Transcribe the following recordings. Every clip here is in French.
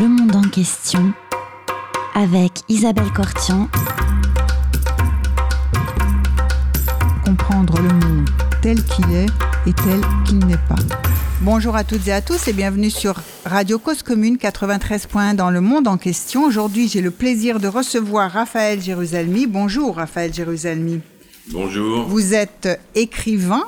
Le Monde en question avec Isabelle Cortian. Comprendre le monde tel qu'il est et tel qu'il n'est pas. Bonjour à toutes et à tous et bienvenue sur Radio Cause Commune 93 points dans le monde en question. Aujourd'hui, j'ai le plaisir de recevoir Raphaël Jérusalemi. Bonjour Raphaël Jérusalemi. Bonjour. Vous êtes écrivain,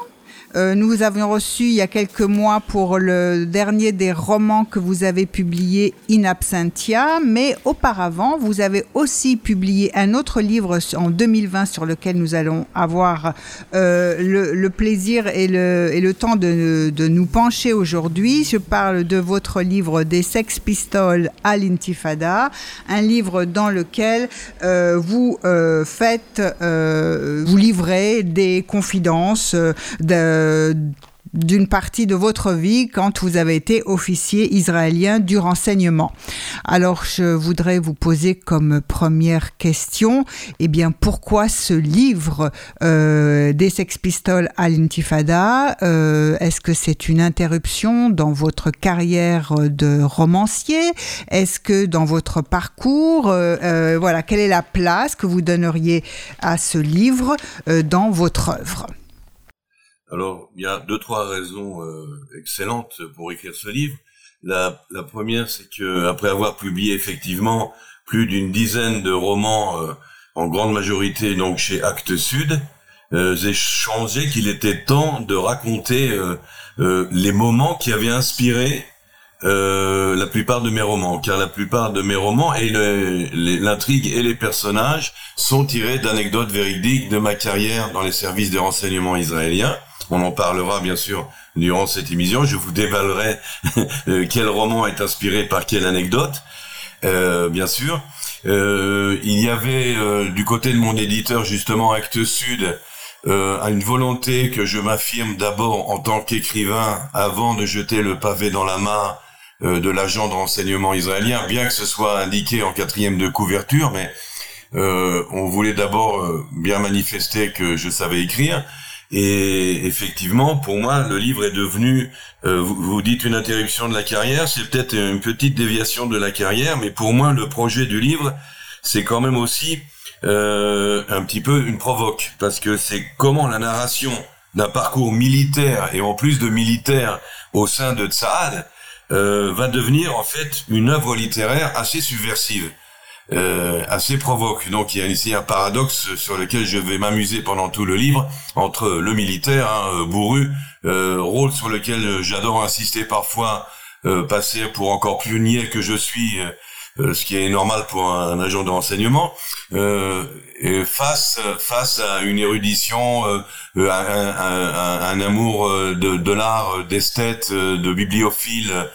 euh, nous vous avions reçu il y a quelques mois pour le dernier des romans que vous avez publié, In Absentia, mais auparavant, vous avez aussi publié un autre livre en 2020 sur lequel nous allons avoir euh, le, plaisir et le, temps de, nous pencher aujourd'hui. Je parle de votre livre Des Sex Pistols à l'Intifada, un livre dans lequel euh, vous faites, vous livrez des confidences de euh, d'une partie de votre vie quand vous avez été officier israélien du renseignement. Alors je voudrais vous poser comme première question, eh bien pourquoi ce livre euh, des Sex Pistols à l'Intifada? Euh, Est-ce que c'est une interruption dans votre carrière de romancier? Est-ce que dans votre parcours, voilà, quelle est la place que vous donneriez à ce livre dans votre œuvre? Alors, il y a deux, trois raisons euh, excellentes pour écrire ce livre. La, la première, c'est que après avoir publié effectivement plus d'une dizaine de romans, euh, en grande majorité donc chez Actes Sud, euh, j'ai changé qu'il était temps de raconter euh, les moments qui avaient inspiré la plupart de mes romans, car la plupart de mes romans et l'intrigue et les personnages sont tirés d'anecdotes véridiques de ma carrière dans les services de renseignement israéliens. On en parlera bien sûr durant cette émission. Je vous dévalerai quel roman est inspiré par quelle anecdote, euh, bien sûr. Euh, il y avait euh, du côté de mon éditeur justement Actes Sud euh, une volonté que je m'affirme d'abord en tant qu'écrivain avant de jeter le pavé dans la main euh, de l'agent de renseignement israélien, bien que ce soit indiqué en quatrième de couverture, mais euh, on voulait d'abord bien manifester que je savais écrire. Et effectivement, pour moi, le livre est devenu, euh, vous, dites une interruption de la carrière, c'est peut-être une petite déviation de la carrière, mais pour moi, le projet du livre, c'est quand même aussi euh, un petit peu une provoque, parce que c'est comment la narration d'un parcours militaire, et en plus de militaire au sein de Tsahal, euh, va devenir en fait une œuvre littéraire assez subversive euh, assez provoque. Donc il y a ici un paradoxe sur lequel je vais m'amuser pendant tout le livre entre le militaire hein, euh, bourru, euh, rôle sur lequel j'adore insister parfois, euh, passer pour encore plus niais que je suis. Euh, ce qui est normal pour un, agent de renseignement, face face à une érudition, un, un, un, amour de, de l'art, d'esthète, de bibliophile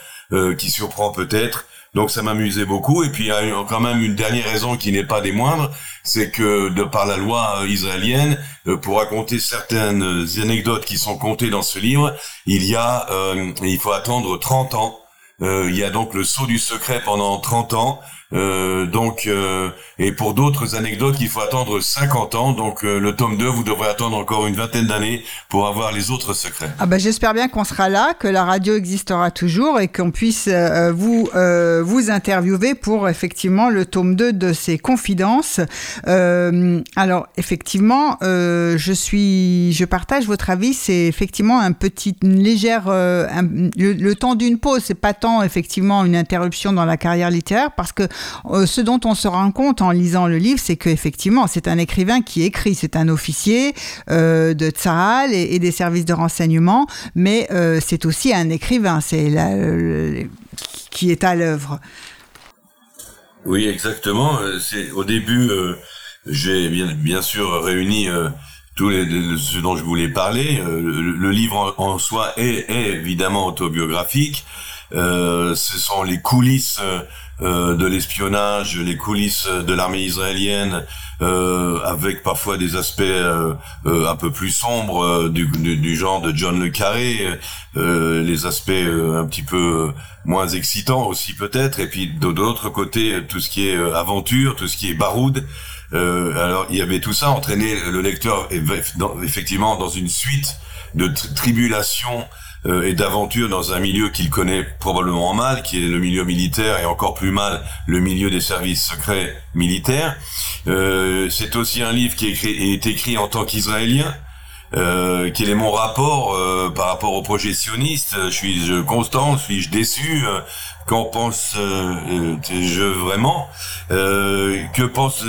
qui surprend peut-être, donc ça m'amusait beaucoup. Et puis il y a quand même une dernière raison qui n'est pas des moindres, c'est que de par la loi euh, israélienne, euh, pour raconter certaines anecdotes qui sont comptées dans ce livre, il y a, euh, il faut attendre 30 ans. il y a donc le saut du secret pendant 30 ans. Euh, donc, euh, et pour d'autres anecdotes, il faut attendre 50 ans. Donc, euh, le tome 2, vous devrez attendre encore une vingtaine d'années pour avoir les autres secrets. Ah ben, j'espère bien qu'on sera là, que la radio existera toujours et qu'on puisse euh, vous euh, vous interviewer pour effectivement le tome 2 de ces confidences. Euh, alors, effectivement, je suis, je partage votre avis. C'est effectivement un petit, une légère, le, le temps d'une pause. C'est pas tant effectivement une interruption dans la carrière littéraire parce que euh, ce dont on se rend compte en lisant le livre, c'est qu'effectivement, c'est un écrivain qui écrit, c'est un officier euh, de Tsahal et, des services de renseignement, mais euh, c'est aussi un écrivain, c'est qui est à l'œuvre. Oui, exactement. Au début, j'ai bien, sûr réuni tous les ce dont je voulais parler. Le, livre en, soi est, évidemment autobiographique. ce sont les coulisses de l'espionnage, les coulisses de l'armée israélienne, euh, avec parfois des aspects euh, euh un peu plus sombres euh, du, du, du, genre de John le Carré, les aspects un petit peu moins excitants aussi peut-être, et puis de, de l'autre côté tout ce qui est aventure, tout ce qui est baroud. alors il y avait tout ça entraîné le lecteur effectivement dans une suite de tribulations euh, et d'aventure dans un milieu qu'il connaît probablement mal, qui est le milieu militaire et encore plus mal le milieu des services secrets militaires. Euh, c'est aussi un livre qui est écrit, est écrit en tant qu'Israélien. Euh, quel est mon rapport euh, par rapport au projet sioniste Suis-je constant? Suis-je déçu? Qu'en pense-je vraiment? Que pense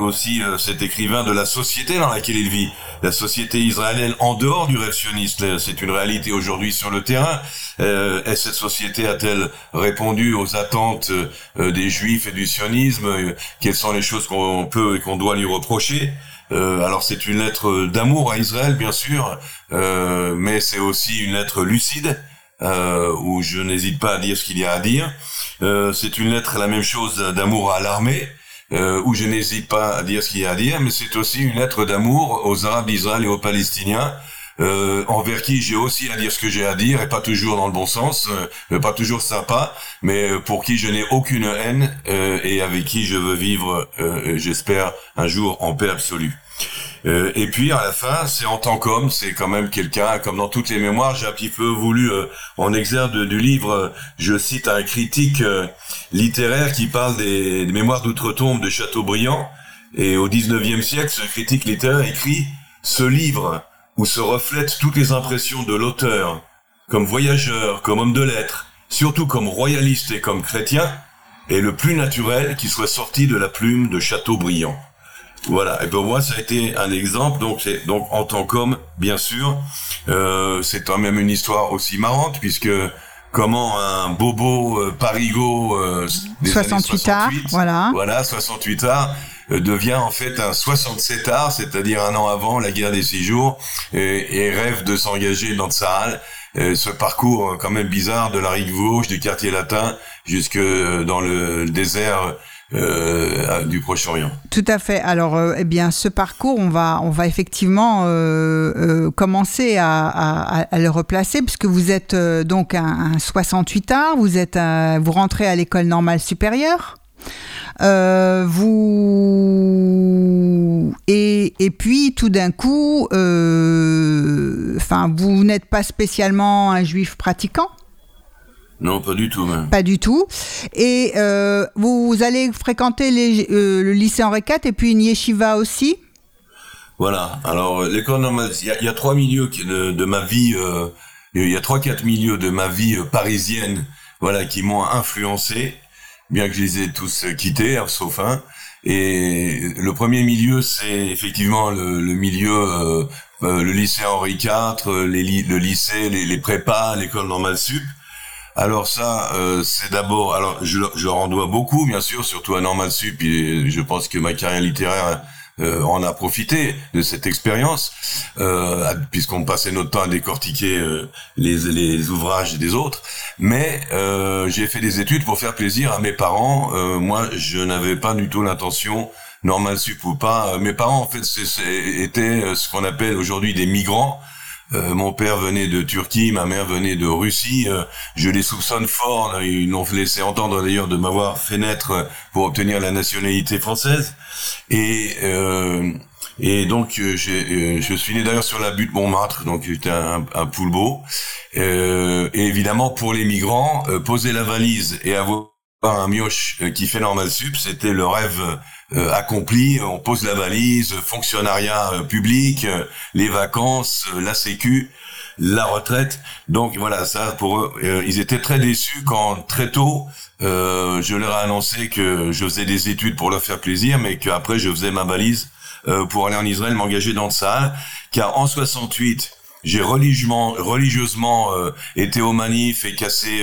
aussi cet écrivain de la société dans laquelle il vit? La société israélienne en dehors du rêve sioniste, c'est une réalité aujourd'hui sur le terrain. et cette société a-t-elle répondu aux attentes des juifs et du sionisme? Quelles sont les choses qu'on peut et qu'on doit lui reprocher? Euh, alors c'est une lettre d'amour à Israël, bien sûr, euh, mais c'est aussi une lettre lucide, euh, où je n'hésite pas à dire ce qu'il y a à dire. c'est une lettre, la même chose, d'amour à l'armée, où je n'hésite pas à dire ce qu'il y a à dire, mais c'est aussi une lettre d'amour aux Arabes d'Israël et aux Palestiniens, euh, envers qui j'ai aussi à dire ce que j'ai à dire et pas toujours dans le bon sens, euh, pas toujours sympa, mais euh, pour qui je n'ai aucune haine euh, et avec qui je veux vivre, euh, j'espère, un jour en paix absolue. Et puis à la fin, c'est en tant qu'homme, c'est quand même quelqu'un, comme dans toutes les mémoires, j'ai un petit peu voulu, en exergue du livre, je cite un critique littéraire qui parle des, des mémoires d'outre-tombe de Chateaubriand, et au 19e siècle, ce critique littéraire écrit « Ce livre, où se reflètent toutes les impressions de l'auteur, comme voyageur, comme homme de lettres, surtout comme royaliste et comme chrétien, est le plus naturel qui soit sorti de la plume de Chateaubriand. Voilà, et pour moi ça a été un exemple, donc c'est donc en tant qu'homme, bien sûr, euh, c'est quand même une histoire aussi marrante, puisque comment un bobo euh, parigo euh, des 68 ans, voilà. Voilà, 68 ans euh, devient en fait un 67 art, c'est-à-dire un an avant la guerre des six jours, et, rêve de s'engager dans Tsahal. ce parcours euh, quand même bizarre de la rive gauche du quartier latin jusque euh, dans le désert euh, du Proche-Orient. Tout à fait. Alors, eh bien, ce parcours, on va, on va effectivement euh, commencer à, le replacer, puisque vous êtes donc un, un 68 art, vous êtes, vous rentrez à l'école normale supérieure. Euh, vous et, puis tout d'un coup, euh, enfin, vous n'êtes pas spécialement un juif pratiquant. Non, pas du tout même. Pas du tout. Et euh, vous, allez fréquenter les, le lycée Henri IV et puis une yeshiva aussi? Voilà. Alors l'école normale, il y, a trois milieux de, de ma vie. il y a trois quatre milieux de ma vie parisienne, voilà, qui m'ont influencé bien que je les ai tous quittés, hein, sauf un. Et le premier milieu, c'est effectivement le, milieu, euh, euh, le lycée Henri IV, les, le lycée, les, les prépas, l'école normale sup. Alors ça, euh, c'est d'abord, alors je, je leur en dois beaucoup, bien sûr, surtout à Normal Sup, et je pense que ma carrière littéraire euh, a profité de cette expérience, euh, puisqu'on passait notre temps à décortiquer euh, les, les, ouvrages des autres. Mais euh, j'ai fait des études pour faire plaisir à mes parents. moi, je n'avais pas du tout l'intention normal sup ou pas. Mes parents, en fait, étaient ce qu'on appelle aujourd'hui des migrants. Euh, mon père venait de Turquie, ma mère venait de Russie. Euh, je les soupçonne fort. Ils l'ont laissé entendre d'ailleurs de m'avoir fait naître pour obtenir la nationalité française. Et euh, donc je suis né d'ailleurs sur la butte Montmartre, donc j'étais un, un poulbeau. et évidemment pour les migrants, poser la valise et avoir un mioche qui fait normal sup, c'était le rêve euh, accompli. On pose la valise, fonctionnariat euh, public, euh, les vacances, la sécu, la retraite. Donc voilà, ça pour eux, ils étaient très déçus quand très tôt je leur ai annoncé que je faisais des études pour leur faire plaisir, mais qu'après je faisais ma valise pour aller en Israël, m'engager dans le Sahel, car en 68 j'ai religieusement, religieusement été au manif et cassé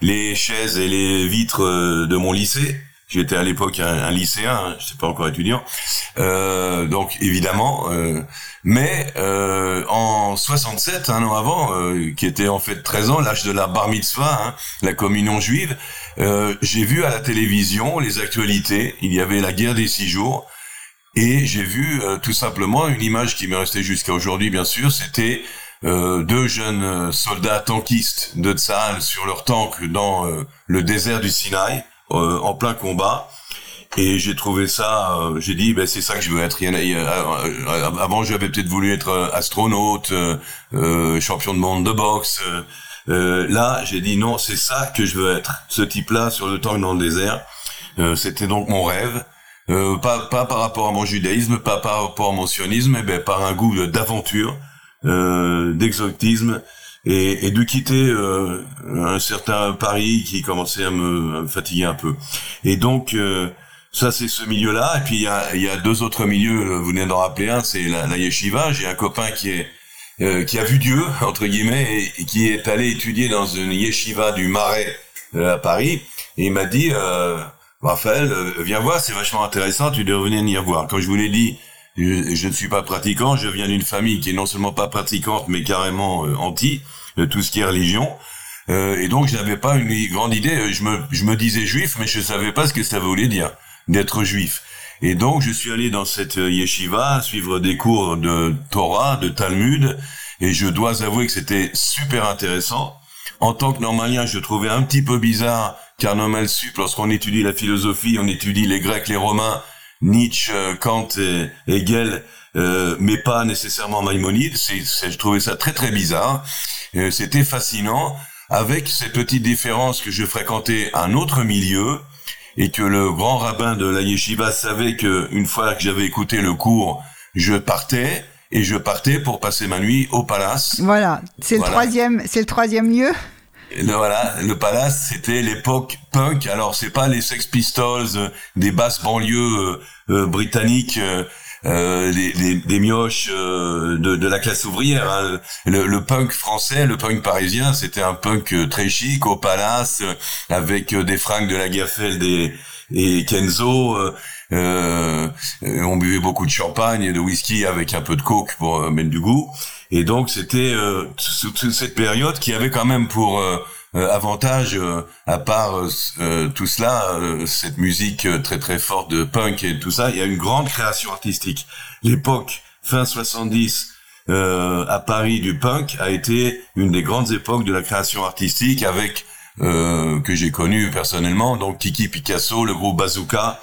les chaises et les vitres de mon lycée. J'étais à l'époque un, lycéen, hein, je sais pas encore étudiant. Euh, donc évidemment, euh, mais euh, en 67, un an avant, euh, qui était en fait 13 ans, l'âge de la bar mitzvah, hein, la communion juive, euh, j'ai vu à la télévision les actualités. Il y avait la guerre des six jours. Et j'ai vu tout simplement une image qui m'est restée jusqu'à aujourd'hui, bien sûr, c'était deux jeunes soldats tankistes de Tsahal sur leur tank dans le désert du Sinaï, euh, en plein combat. Et j'ai trouvé ça, euh, j'ai dit, ben c'est ça que je veux être. avant, j'avais peut-être voulu être astronaute, champion de monde de boxe. là, j'ai dit non, c'est ça que je veux être. Ce type-là sur le temps dans le désert. C'était donc mon rêve. pas, pas par rapport à mon judaïsme, pas par rapport à mon sionisme, mais ben, par un goût d'aventure, d'exotisme et, et de quitter euh, un certain Paris qui commençait à me, fatiguer un peu. Et donc euh, ça c'est ce milieu-là. Et puis il y a, y a, deux autres milieux. Vous venez d'en rappeler un, c'est la, la yeshiva. J'ai un copain qui est euh, qui a vu Dieu entre guillemets et, qui est allé étudier dans une yeshiva du Marais à Paris. Et il m'a dit Raphaël, viens voir, c'est vachement intéressant. Tu devrais venir voir. Quand je vous l'ai dit. Je, ne suis pas pratiquant, je viens d'une famille qui est non seulement pas pratiquante, mais carrément anti de tout ce qui est religion. Euh, et donc je n'avais pas une grande idée. Je me, je me disais juif, mais je savais pas ce que ça voulait dire d'être juif. Et donc je suis allé dans cette yeshiva suivre des cours de Torah, de Talmud, et je dois avouer que c'était super intéressant. En tant que normalien, je trouvais un petit peu bizarre, car normal sup, lorsqu'on étudie la philosophie, on étudie les Grecs, les Romains, Nietzsche, Kant et Hegel, euh, mais pas nécessairement Maïmonide. C'est, je trouvais ça très très bizarre. Euh, c'était fascinant, avec ces petites différences que je fréquentais un autre milieu et que le grand rabbin de la yeshiva savait que une fois que j'avais écouté le cours, je partais et je partais pour passer ma nuit au palace. Voilà, c'est le troisième, c'est le troisième lieu? Le, voilà, le Palace, c'était l'époque punk. Alors c'est pas les Sex Pistols euh, des basses banlieues britanniques euh, des, mioches euh, de, la classe ouvrière. Hein. Le, punk français, le punk parisien, c'était un punk euh, très chic au palace, avec des fringues de la Gaffel et Kenzo. on buvait beaucoup de champagne et de whisky avec un peu de coke pour mettre du goût. Et donc c'était toute cette période qui avait quand même pour euh, avantage, euh, à part euh, tout cela, cette musique très très forte de punk et tout ça, il y a une grande création artistique. L'époque fin 70 à Paris du punk a été une des grandes époques de la création artistique avec que j'ai connu personnellement, donc Kiki Picasso, le groupe Bazooka,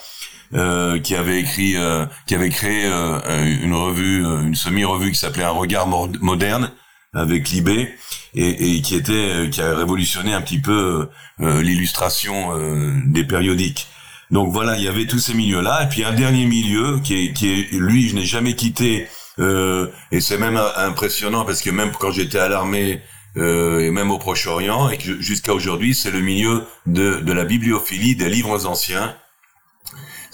euh, qui avait écrit, euh, qui avait créé euh, une revue, une semi-revue qui s'appelait Un regard moderne avec Libé et, et, qui était euh, qui a révolutionné un petit peu euh, l'illustration euh, des périodiques. Donc voilà, il y avait tous ces milieux-là, et puis un dernier milieu qui est, qui est lui, je n'ai jamais quitté, et c'est même impressionnant parce que même quand j'étais à l'armée et même au Proche-Orient, et jusqu'à aujourd'hui, c'est le milieu de, de la bibliophilie des livres anciens.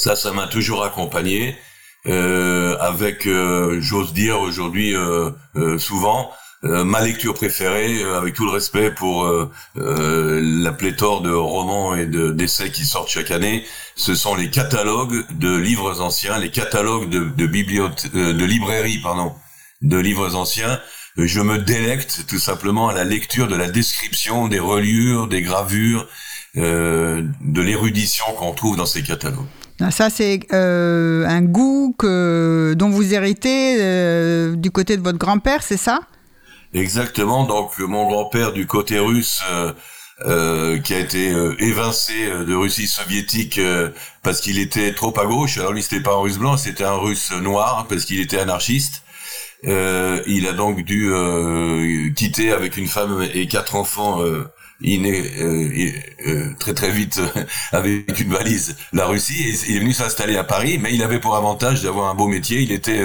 Ça, ça m'a toujours accompagné, avec, j'ose dire aujourd'hui, souvent, euh, ma lecture préférée, euh, avec tout le respect pour euh, la pléthore de romans et d'essais qui sortent chaque année, ce sont les catalogues de livres anciens, les catalogues de, de, de librairies, pardon, de livres anciens. Je me délecte tout simplement à la lecture de la description des reliures, des gravures, de l'érudition qu'on trouve dans ces catalogues. Ah, ça, c'est un goût que, dont vous héritez du côté de votre grand-père, c'est ça? Exactement. Donc mon grand-père du côté russe. Euh, euh, qui a été euh, évincé de Russie soviétique parce qu'il était trop à gauche. Alors lui, c'était pas un russe blanc, c'était un russe noir parce qu'il était anarchiste. il a donc dû quitter avec une femme et quatre enfants innés très très vite avec une valise la Russie et il est venu s'installer à Paris, mais il avait pour avantage d'avoir un beau métier. Il était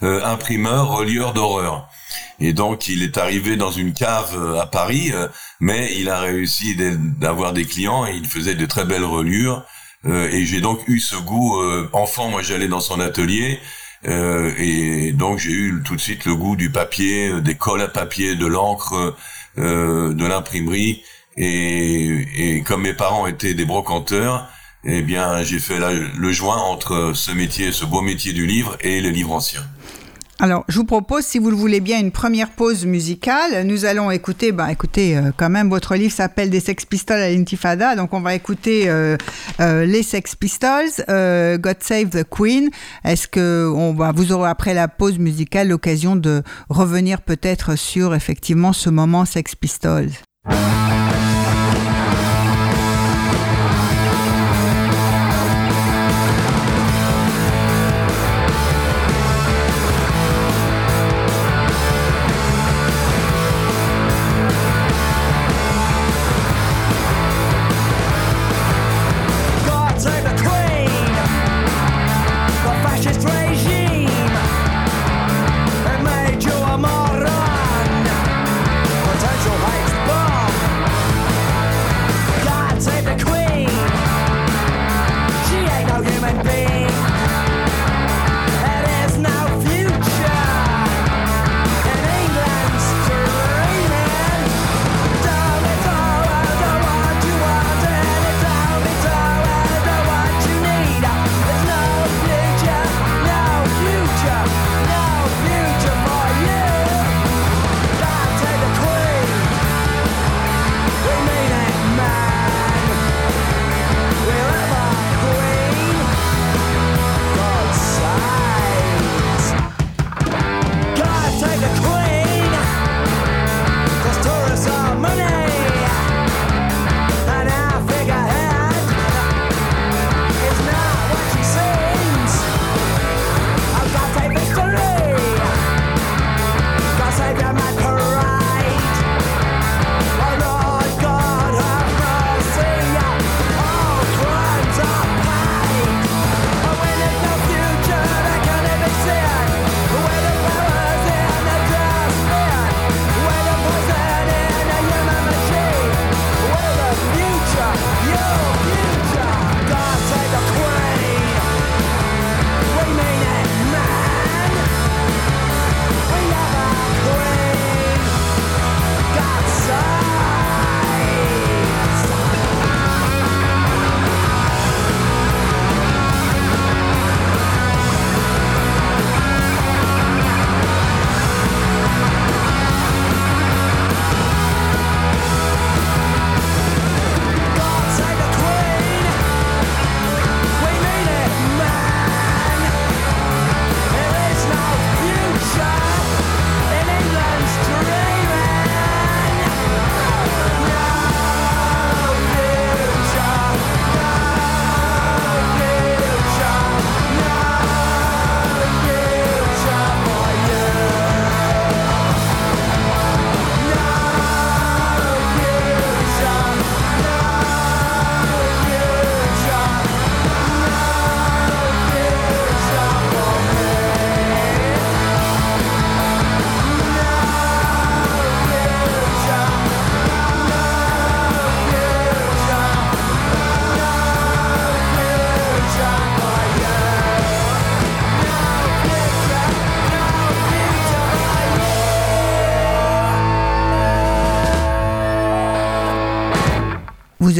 imprimeur, relieur d'horreur. Et donc, il est arrivé dans une cave euh, à Paris, euh, mais il a réussi d'avoir des clients et il faisait de très belles reliures. Euh, et j'ai donc eu ce goût. enfant, moi, j'allais dans son atelier. et donc, j'ai eu tout de suite le goût du papier, des colles à papier, de l'encre, de l'imprimerie. Et, et comme mes parents étaient des brocanteurs, eh bien, j'ai fait le joint entre ce métier, ce beau métier du livre et le livre ancien. Alors, je vous propose, si vous le voulez bien, une première pause musicale. Nous allons écouter, bah, écoutez, euh, quand même, votre livre s'appelle Des Sex Pistols à l'Intifada, donc on va écouter euh, euh, les Sex Pistols, God Save the Queen. Est-ce que on va, vous aurez après la pause musicale l'occasion de revenir peut-être sur effectivement ce moment Sex Pistols?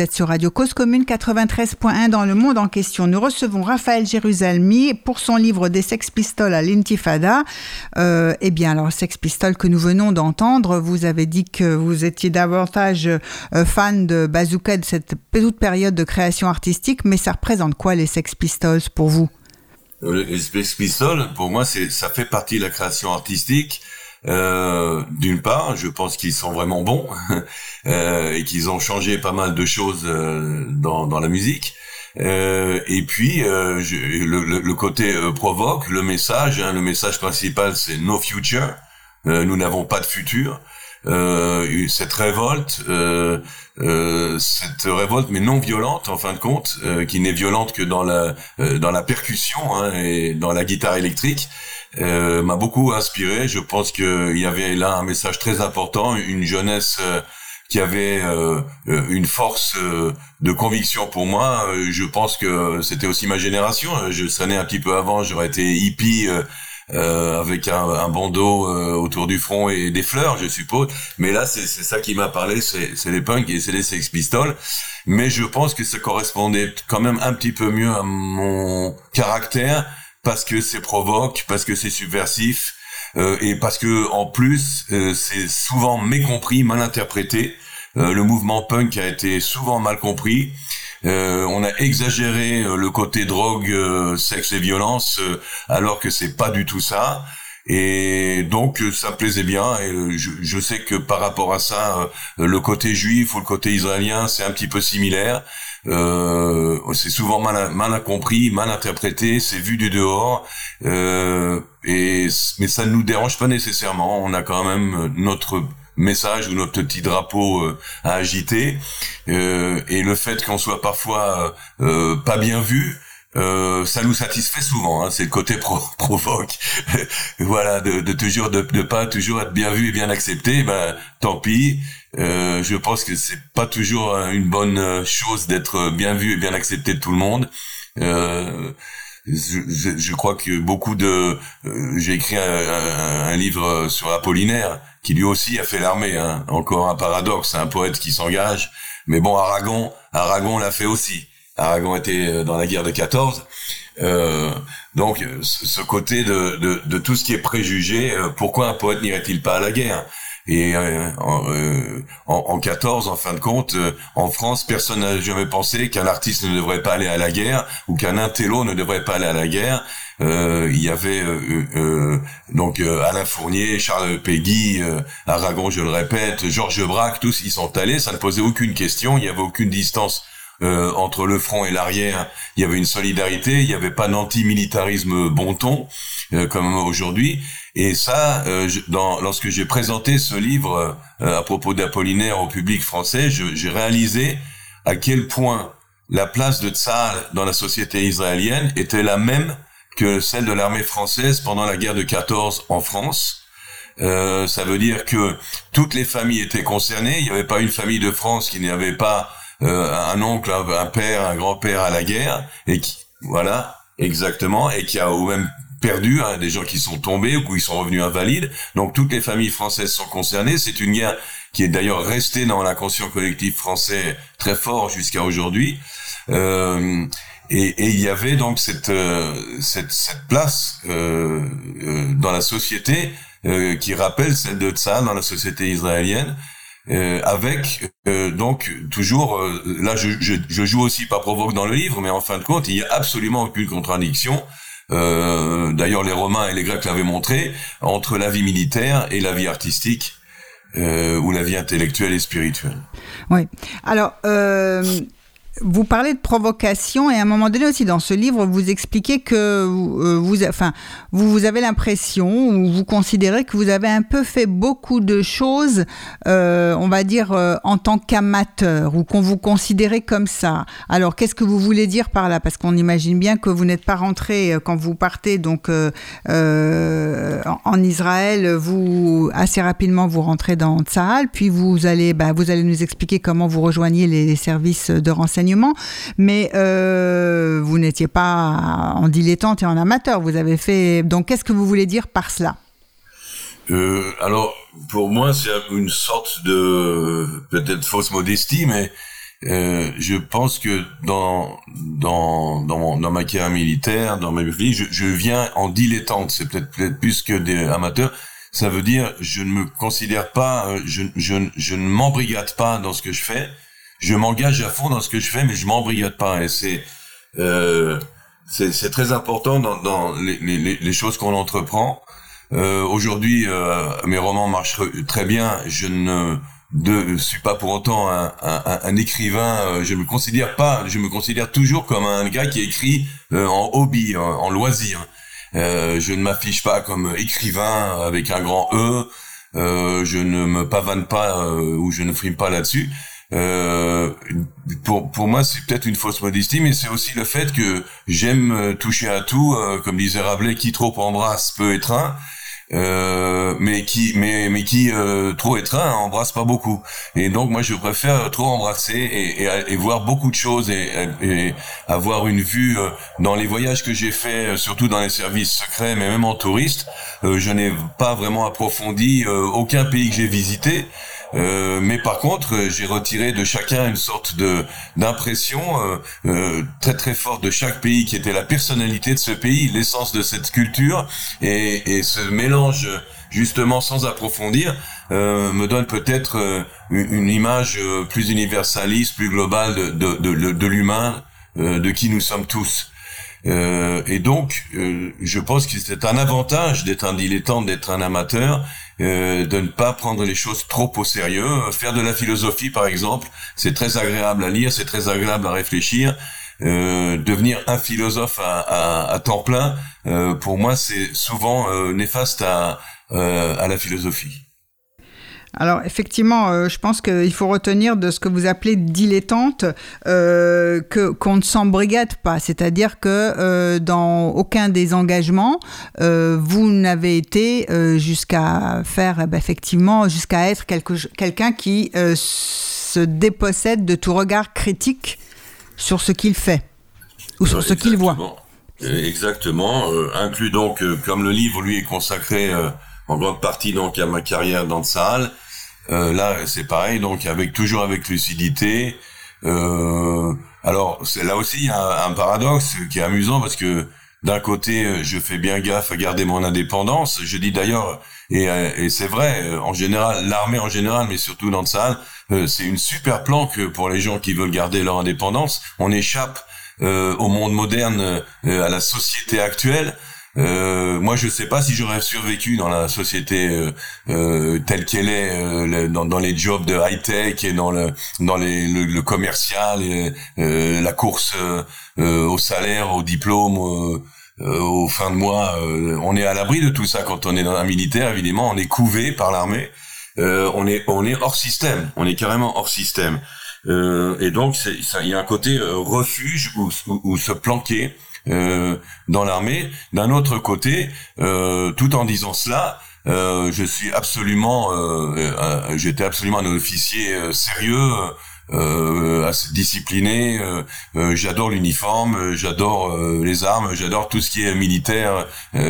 Vous êtes sur Radio Cause Commune 93.1 dans le monde en question. Nous recevons Raphaël Jérusalemi pour son livre des Sex Pistols à l'Intifada. Euh, eh bien, alors, Sex Pistols que nous venons d'entendre, vous avez dit que vous étiez davantage euh, fan de Bazooka de cette toute période de création artistique, mais ça représente quoi les Sex Pistols pour vous? Euh, Les Sex Pistols, pour moi, ça fait partie de la création artistique. Euh, d'une part, je pense qu'ils sont vraiment bons euh, et qu'ils ont changé pas mal de choses euh, dans, dans la musique. Euh, et puis euh, je, le, le, côté provoque, le message. Hein, le message principal, c'est no future. nous n'avons pas de futur. cette révolte, cette révolte, mais non violente en fin de compte, qui n'est violente que dans la dans la percussion hein, et dans la guitare électrique euh, m'a beaucoup inspiré. Je pense qu'il y avait là un message très important, une jeunesse euh, qui avait euh, euh, une force de conviction pour moi. Je pense que c'était aussi ma génération. Je serais né un petit peu avant, j'aurais été hippie. avec un, bandeau autour du front et des fleurs, je suppose. Mais là, c'est ça qui m'a parlé, c'est les punks et c'est les Sex Pistols. Mais je pense que ça correspondait quand même un petit peu mieux à mon caractère parce que c'est provoque, parce que c'est subversif, euh, et parce que en plus euh, c'est souvent mécompris, mal interprété. Euh, le mouvement punk a été souvent mal compris. on a exagéré le côté drogue, sexe et violence, alors que c'est pas du tout ça. Et donc ça plaisait bien. Et je, je, sais que par rapport à ça, le côté juif ou le côté israélien, c'est un petit peu similaire. Euh, c'est souvent mal, mal compris, mal interprété, c'est vu du dehors, euh, et mais ça ne nous dérange pas nécessairement. On a quand même notre message ou notre petit drapeau euh, à agiter, euh, et le fait qu'on soit parfois euh, pas bien vu, euh, ça nous satisfait souvent. Hein, c'est le côté pro provoque. voilà, de, de toujours de, de, pas toujours être bien vu et bien accepté. Ben tant pis. Euh, je pense que c'est pas toujours une bonne chose d'être bien vu et bien accepté de tout le monde. Euh, je, je, crois que beaucoup de euh, j'ai écrit un, un, livre sur Apollinaire qui lui aussi a fait l'armée hein. encore un paradoxe un poète qui s'engage mais bon Aragon Aragon l'a fait aussi Aragon était euh, dans la guerre de 14. Euh, donc ce côté de, de, de, tout ce qui est préjugé, euh, pourquoi un poète n'irait-il pas à la guerre? Et euh, en, en, 14, en fin de compte, en France, personne n'a jamais pensé qu'un artiste ne devrait pas aller à la guerre ou qu'un intello ne devrait pas aller à la guerre. il y avait donc Alain Fournier, Charles Péguy, Aragon, je le répète, Georges Braque, tous ils sont allés, ça ne posait aucune question, il n'y avait aucune distance euh, entre le front et l'arrière, il y avait une solidarité, il n'y avait pas d'antimilitarisme bon ton euh, comme aujourd'hui. Et ça, euh, dans, lorsque j'ai présenté ce livre à propos d'Apollinaire au public français, j'ai réalisé à quel point la place de Tsar dans la société israélienne était la même que celle de l'armée française pendant la guerre de 14 en France. Euh, ça veut dire que toutes les familles étaient concernées. Il n'y avait pas une famille de France qui n'avait pas euh, un oncle, un, père, un grand-père à la guerre, et qui, voilà, exactement, et qui a ou même perdu, hein, des gens qui sont tombés ou qui sont revenus invalides. Donc toutes les familles françaises sont concernées. C'est une guerre qui est d'ailleurs restée dans l'inconscient collectif français très fort jusqu'à aujourd'hui. Euh, et, et, il y avait donc cette, euh, cette, cette, place euh, euh, dans la société qui rappelle celle de Tzahal dans la société israélienne, euh, avec euh, donc toujours euh, là je, je, je, joue aussi pas provoque dans le livre mais en fin de compte il y a absolument aucune contradiction d'ailleurs les romains et les grecs l'avaient montré entre la vie militaire et la vie artistique ou la vie intellectuelle et spirituelle. Oui alors vous parlez de provocation et à un moment donné aussi dans ce livre, vous expliquez que euh, vous, enfin, vous, vous avez l'impression ou vous considérez que vous avez un peu fait beaucoup de choses, euh, on va dire euh, en tant qu'amateur ou qu'on vous considérait comme ça. Alors qu'est-ce que vous voulez dire par là? Parce qu'on imagine bien que vous n'êtes pas rentré quand vous partez donc en, Israël, vous assez rapidement vous rentrez dans Tsahal, puis vous allez, bah, vous allez nous expliquer comment vous rejoignez les services de renseignement mais euh, vous n'étiez pas en dilettante et en amateur. Vous avez fait. Donc, qu'est-ce que vous voulez dire par cela? Euh, Alors, pour moi, c'est une sorte de peut-être fausse modestie, mais euh, je pense que dans dans dans, dans ma carrière militaire, dans ma vie, je, je viens en dilettante. C'est peut-être peut-être plus que des amateurs. Ça veut dire je ne me considère pas, je je je ne m'embrigade pas dans ce que je fais. Je m'engage à fond dans ce que je fais, mais je m'embrigade pas. Et c'est euh, c'est très important dans, dans les, les, les choses qu'on entreprend. Euh, Aujourd'hui, euh, mes romans marchent très bien. Je ne de suis pas pour autant un, un, un, écrivain. Euh, je me considère pas. Je me considère toujours comme un gars qui écrit euh, en hobby, en, loisir. Euh, je ne m'affiche pas comme écrivain avec un grand E. Je ne me pavane pas ou je ne frime pas là-dessus. Pour pour moi, c'est peut-être une fausse modestie, mais c'est aussi le fait que j'aime toucher à tout, comme disait Rabelais, qui trop embrasse peut étreint. Euh, mais qui mais mais qui euh, trop étreint embrasse pas beaucoup et donc moi je préfère trop embrasser et, et, et voir beaucoup de choses et, et avoir une vue euh, dans les voyages que j'ai fait surtout dans les services secrets mais même en touriste je n'ai pas vraiment approfondi aucun pays que j'ai visité euh, mais par contre, euh, j'ai retiré de chacun une sorte de d'impression euh, euh, très très forte de chaque pays qui était la personnalité de ce pays, l'essence de cette culture et, et ce mélange justement sans approfondir euh, me donne peut-être une, image plus universaliste, plus globale de, de, de, de l'humain, de qui nous sommes tous. Euh, et donc, euh, je pense que c'est un avantage d'être un dilettante, d'être un amateur, euh, de ne pas prendre les choses trop au sérieux. Faire de la philosophie, par exemple, c'est très agréable à lire, c'est très agréable à réfléchir. devenir un philosophe à, temps plein, pour moi, c'est souvent néfaste à, à la philosophie. Alors effectivement, euh, je pense qu'il faut retenir de ce que vous appelez dilettante euh, que qu'on ne s'embrigade pas, c'est-à-dire que euh, dans aucun des engagements, vous n'avez été jusqu'à faire eh ben, effectivement jusqu'à être quelqu'un qui se dépossède de tout regard critique sur ce qu'il fait ou sur ce qu'il voit. Exactement, inclus donc comme le livre lui est consacré en grande partie donc à ma carrière dans le Sahel. Euh, là, c'est pareil, donc avec toujours avec lucidité. Euh, alors, là aussi il y a un, paradoxe qui est amusant parce que d'un côté, je fais bien gaffe à garder mon indépendance. Je dis d'ailleurs, et, et c'est vrai, en général, l'armée en général, mais surtout dans le Sahel, euh, c'est une super planque pour les gens qui veulent garder leur indépendance. On échappe euh, au monde moderne, euh, à la société actuelle. Euh, moi, je sais pas si j'aurais survécu dans la société euh, euh, telle qu'elle est, euh, dans, dans, les jobs de high tech et dans le dans les, le, le commercial, et, la course au salaire, au diplôme. au fin de mois, on est à l'abri de tout ça quand on est dans un militaire. Évidemment, on est couvé par l'armée. on est on est hors système. On est carrément hors système. et donc, il y a un côté refuge où, où se planquer euh, dans l'armée. D'un autre côté, euh, tout en disant cela, euh, je suis absolument, euh, j'étais absolument un officier sérieux. Euh, discipliné. j'adore l'uniforme, j'adore les armes, j'adore tout ce qui est militaire.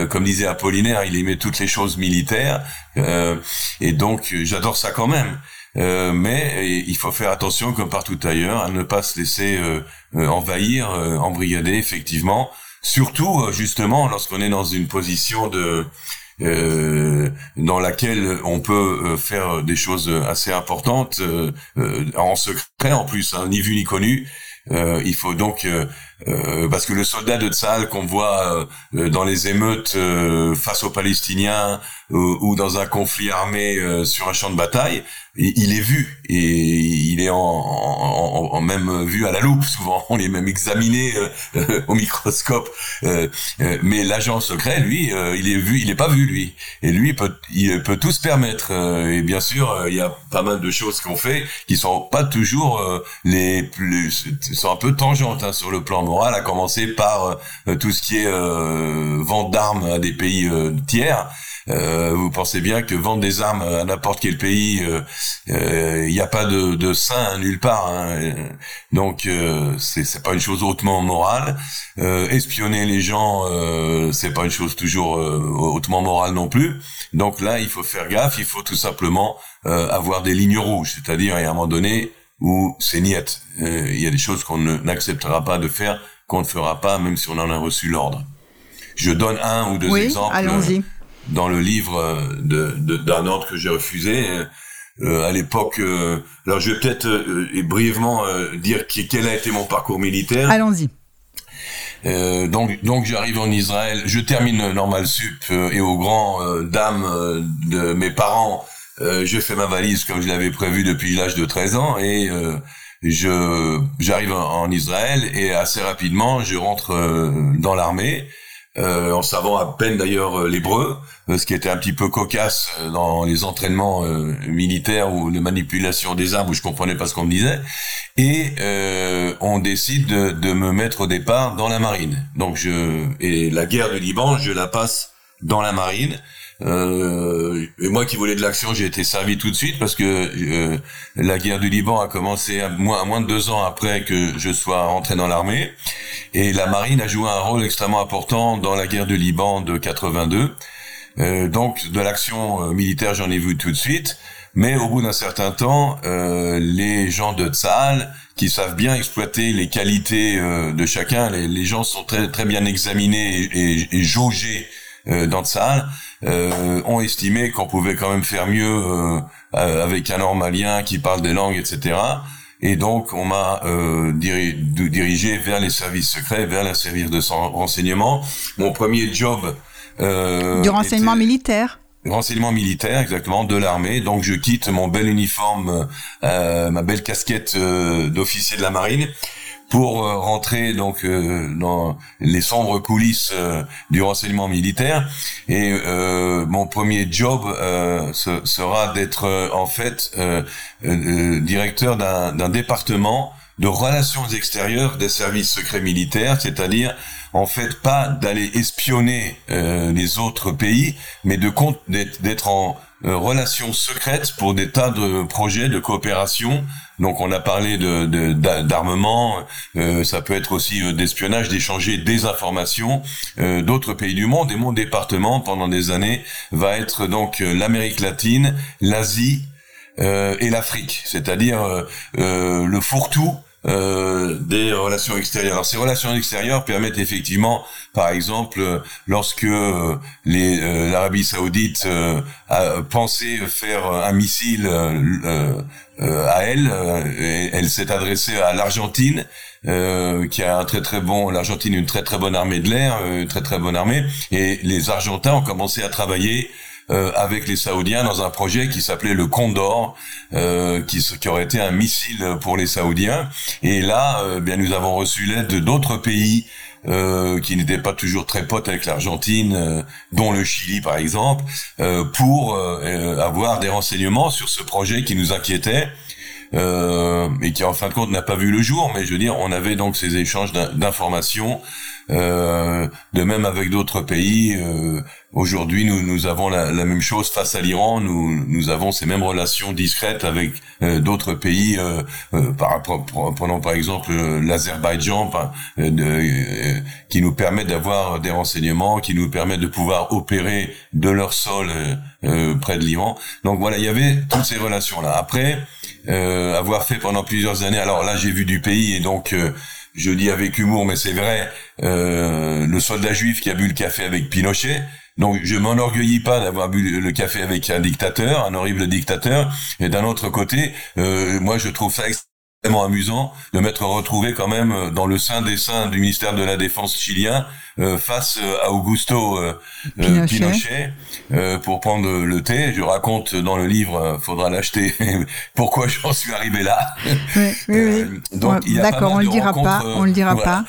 comme disait Apollinaire, il aimait toutes les choses militaires, et donc j'adore ça quand même. Euh, mais il faut faire attention, comme partout ailleurs, à ne pas se laisser euh, euh, envahir, embrigader, effectivement. Surtout, justement, lorsqu'on est dans une position de dans laquelle on peut faire des choses assez importantes en secret en plus, hein, ni vu ni connu. il faut donc parce que le soldat de Tzal qu'on voit dans les émeutes face aux Palestiniens ou dans un conflit armé sur un champ de bataille, il est vu et il est en, en, en, même vu à la loupe. Souvent on est même examiné euh, au microscope. Euh, euh, mais l'agent secret lui il est vu il est pas vu lui. Et lui peut il peut tout se permettre. Et bien sûr il y a pas mal de choses qu'on fait qui sont pas toujours les plus sont un peu tangentes hein, sur le plan moral à commencer par tout ce qui est vente d'armes à des pays tiers euh, vous pensez bien que vendre des armes à n'importe quel pays, il euh, n'y euh, a pas de, de saint nulle part. Hein. Donc euh, c'est c'est pas une chose hautement morale. Euh, espionner les gens, euh, c'est pas une chose toujours hautement morale non plus. Donc là, il faut faire gaffe. Il faut tout simplement avoir des lignes rouges, c'est-à-dire à un moment donné où c'est niette. Il y a des choses qu'on n'acceptera pas de faire, qu'on ne fera pas, même si on en a reçu l'ordre. Je donne un ou deux oui, exemples dans le livre de d'un ordre que j'ai refusé. Euh, à l'époque. Euh, alors je vais peut-être euh, brièvement dire quel a été mon parcours militaire. Allons-y. donc, donc j'arrive en Israël, je termine normal sup et au grand dame de mes parents, je fais ma valise comme je l'avais prévu depuis l'âge de 13 ans et je j'arrive en Israël et assez rapidement je rentre dans l'armée euh, en savant à peine d'ailleurs euh, l'hébreu, euh, ce qui était un petit peu cocasse dans les entraînements militaires ou les manipulations des armes où je comprenais pas ce qu'on me disait. Et on décide de, de, me mettre au départ dans la marine. Donc je et la guerre du Liban, je la passe dans la marine. Euh, et moi qui voulais de l'action, j'ai été servi tout de suite parce que euh, la guerre du Liban a commencé à moins, de deux ans après que je sois rentré dans l'armée. Et la marine a joué un rôle extrêmement important dans la guerre du Liban de 82. Euh, donc de l'action euh, militaire, j'en ai vu tout de suite. Mais au bout d'un certain temps, euh, les gens de Tsahal, qui savent bien exploiter les qualités de chacun, les, gens sont très très bien examinés et jaugés euh, dans salle euh, ont estimé qu'on pouvait quand même faire mieux euh, avec un normalien qui parle des langues, etc. Et donc, on m'a euh, dirigé vers les services secrets, vers la service de renseignement. Mon premier job... Euh, du renseignement militaire Renseignement militaire, exactement, de l'armée. Donc, je quitte mon bel uniforme, euh, ma belle casquette d'officier de la marine pour euh, rentrer donc euh, dans les sombres coulisses euh, du renseignement militaire. Et mon premier job ce sera d'être en fait directeur d'un département de relations extérieures des services secrets militaires, c'est-à-dire en fait pas d'aller espionner les autres pays, mais de d'être en euh, relations secrètes pour des tas de projets de coopération. Donc on a parlé de d'armement, euh, ça peut être aussi euh, d'espionnage, d'échanger des informations d'autres pays du monde. Et mon département pendant des années va être donc l'Amérique latine, l'Asie et l'Afrique, c'est-à-dire le fourre-tout euh, des relations extérieures. Alors ces relations extérieures permettent effectivement, par exemple, lorsque euh, les euh, l'Arabie Saoudite a pensé faire un missile à elle, elle s'est adressée à l'Argentine. qui a un très très bon, l'Argentine une très très bonne armée de l'air, une très très bonne armée, et les Argentins ont commencé à travailler euh, avec les Saoudiens dans un projet qui s'appelait le Condor, euh, qui, qui, aurait été un missile pour les Saoudiens. Et là, euh, bien, nous avons reçu l'aide d'autres pays euh, qui n'étaient pas toujours très potes avec l'Argentine, euh, dont le Chili par exemple, euh, pour avoir des renseignements sur ce projet qui nous inquiétait. et qui en fin de compte n'a pas vu le jour, mais je veux dire, on avait donc ces échanges d'informations euh, de même avec d'autres pays. Euh, aujourd'hui, nous, nous avons la, la, même chose face à l'Iran. Nous, nous avons ces mêmes relations discrètes avec euh, d'autres pays. par, prenons par exemple l'Azerbaïdjan, qui nous permet d'avoir des renseignements, qui nous permet de pouvoir opérer de leur sol près de l'Iran. Donc voilà, il y avait toutes ces relations là. Après, avoir fait pendant plusieurs années. Alors là, j'ai vu du pays et donc je dis avec humour, mais c'est vrai, euh, le soldat juif qui a bu le café avec Pinochet. Donc je m'enorgueillis pas d'avoir bu le café avec un dictateur, un horrible dictateur. Et d'un autre côté, euh, moi je trouve ça extrêmement amusant de m'être retrouvé quand même dans le sein des seins du ministère de la Défense chilien euh, face à Augusto euh, euh, Pinochet, pour prendre le thé. Je raconte dans le livre, faudra l'acheter, pourquoi j'en suis arrivé là. Oui, oui, oui. D'accord, on le dira pas, on le dira pas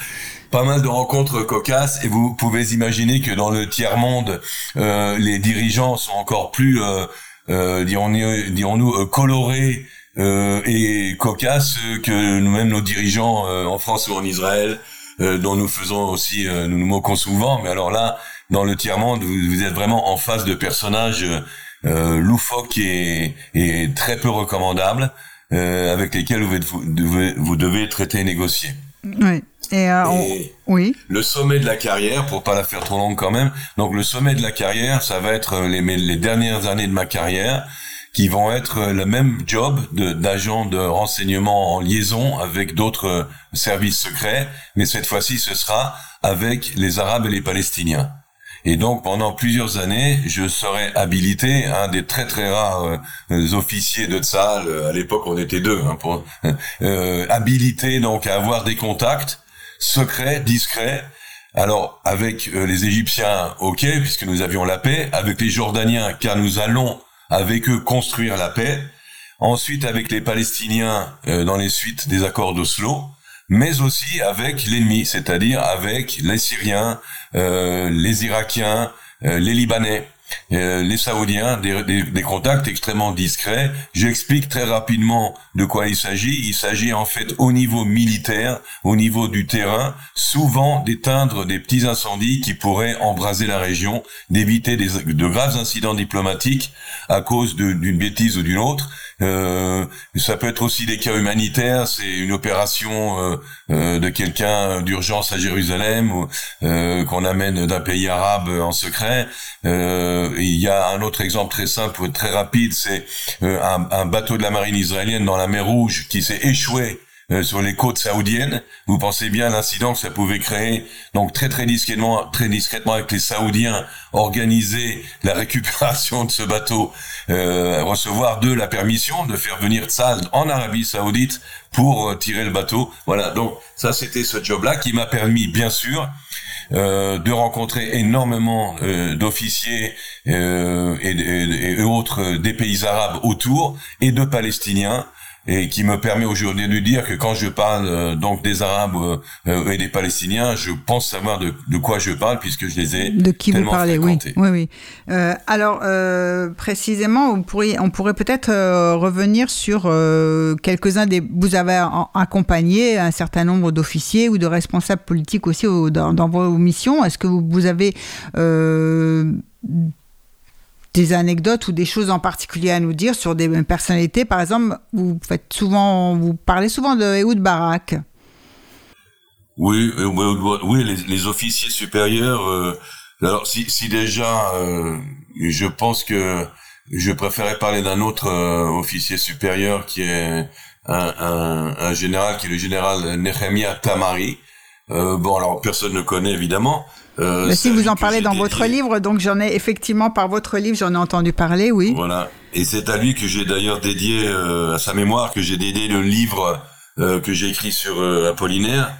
pas mal de rencontres cocasses et vous pouvez imaginer que dans le tiers monde, euh, les dirigeants sont encore plus, euh, euh, dirons-nous, colorés et cocasses que nous-mêmes nos dirigeants en France ou en Israël. Euh, dont nous faisons aussi, euh, nous nous moquons souvent, mais alors là, dans le tiers-monde, vous, êtes vraiment en face de personnages euh, loufoques et, et, très peu recommandables, avec lesquels vous, devez, vous devez traiter et négocier. Oui. Et, oui. Le sommet de la carrière, pour pas la faire trop longue quand même. Donc le sommet de la carrière, ça va être les, les dernières années de ma carrière qui vont être le même job d'agent de, renseignement en liaison avec d'autres services secrets, mais cette fois-ci ce sera avec les Arabes et les Palestiniens. Et donc pendant plusieurs années, je serai habilité, un des très très rares euh, officiers de Tzal, euh, à l'époque on était deux, hein, pour, euh, habilité donc à avoir des contacts secrets, discrets. Alors avec euh, les Égyptiens, ok, puisque nous avions la paix, avec les Jordaniens, car nous allons avec eux construire la paix. Ensuite avec les Palestiniens dans les suites des accords d'Oslo mais aussi avec l'ennemi, c'est-à-dire avec les Syriens, euh, les Irakiens, euh, les Libanais. Euh, les Saoudiens, des, des, des, contacts extrêmement discrets. J'explique très rapidement de quoi il s'agit. Il s'agit en fait au niveau militaire, au niveau du terrain, souvent d'éteindre des petits incendies qui pourraient embraser la région, d'éviter de graves incidents diplomatiques à cause d'une bêtise ou d'une autre. Euh, ça peut être aussi des cas humanitaires. C'est une opération euh, euh de quelqu'un d'urgence à Jérusalem euh, qu'on amène d'un pays arabe en secret. Euh, il y a un autre exemple très simple, très rapide. C'est un, un bateau de la marine israélienne dans la mer Rouge qui s'est échoué euh, sur les côtes saoudiennes. Vous pensez bien à l'incident que ça pouvait créer. Donc très très discrètement, très discrètement avec les Saoudiens, organiser la récupération de ce bateau, euh, recevoir de la permission de faire venir Tzal en Arabie Saoudite pour euh, tirer le bateau. Voilà. Donc ça c'était ce job-là qui m'a permis bien sûr de rencontrer énormément d'officiers et, autres des pays arabes autour et de Palestiniens et qui me permet aujourd'hui de dire que quand je parle euh, donc des Arabes euh, et des Palestiniens, je pense savoir de, de, quoi je parle puisque je les ai de qui vous parlez. Oui, oui, oui. Euh, alors euh, précisément, vous pourriez, on pourrait peut-être euh, revenir sur quelques-uns des. Vous avez accompagné un certain nombre d'officiers ou de responsables politiques aussi au, dans, dans, vos missions. Est-ce que vous, vous avez des anecdotes ou des choses en particulier à nous dire sur des personnalités. Par exemple, vous faites souvent, vous parlez souvent de Ehud Barak. Oui, euh, oui, les, officiers supérieurs. Euh, alors, si, si déjà, euh, je pense que je préférais parler d'un autre euh, officier supérieur qui est un, un, un, général, qui est le général Nehemia Tamari. Euh, bon, alors personne ne connaît évidemment, euh, si vous en parlez dans votre livre, donc j'en ai effectivement par votre livre, j'en ai entendu parler, oui. Voilà. Et c'est à lui que j'ai d'ailleurs dédié, euh, à sa mémoire, que j'ai dédié le livre euh, que j'ai écrit sur euh, Apollinaire.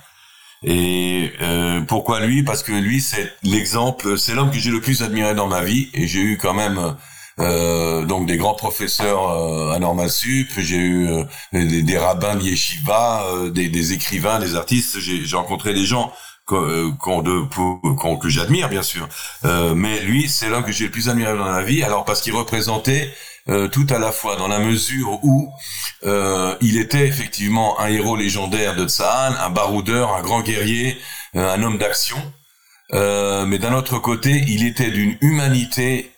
Et euh, pourquoi lui? Parce que lui, c'est l'exemple, c'est l'homme que j'ai le plus admiré dans ma vie. Et j'ai eu quand même donc des grands professeurs à Normal Sup, j'ai eu des, des, rabbins de Yeshiva, des, des écrivains, des artistes. J'ai rencontré des gens euh, qu'on que j'admire bien sûr. Euh, mais lui, c'est l'homme que j'ai le plus admiré dans la vie. Alors parce qu'il représentait euh, tout à la fois dans la mesure où euh, il était effectivement un héros légendaire de Tsahal, un baroudeur, un grand guerrier, euh, un homme d'action. Euh, mais d'un autre côté, il était d'une humanité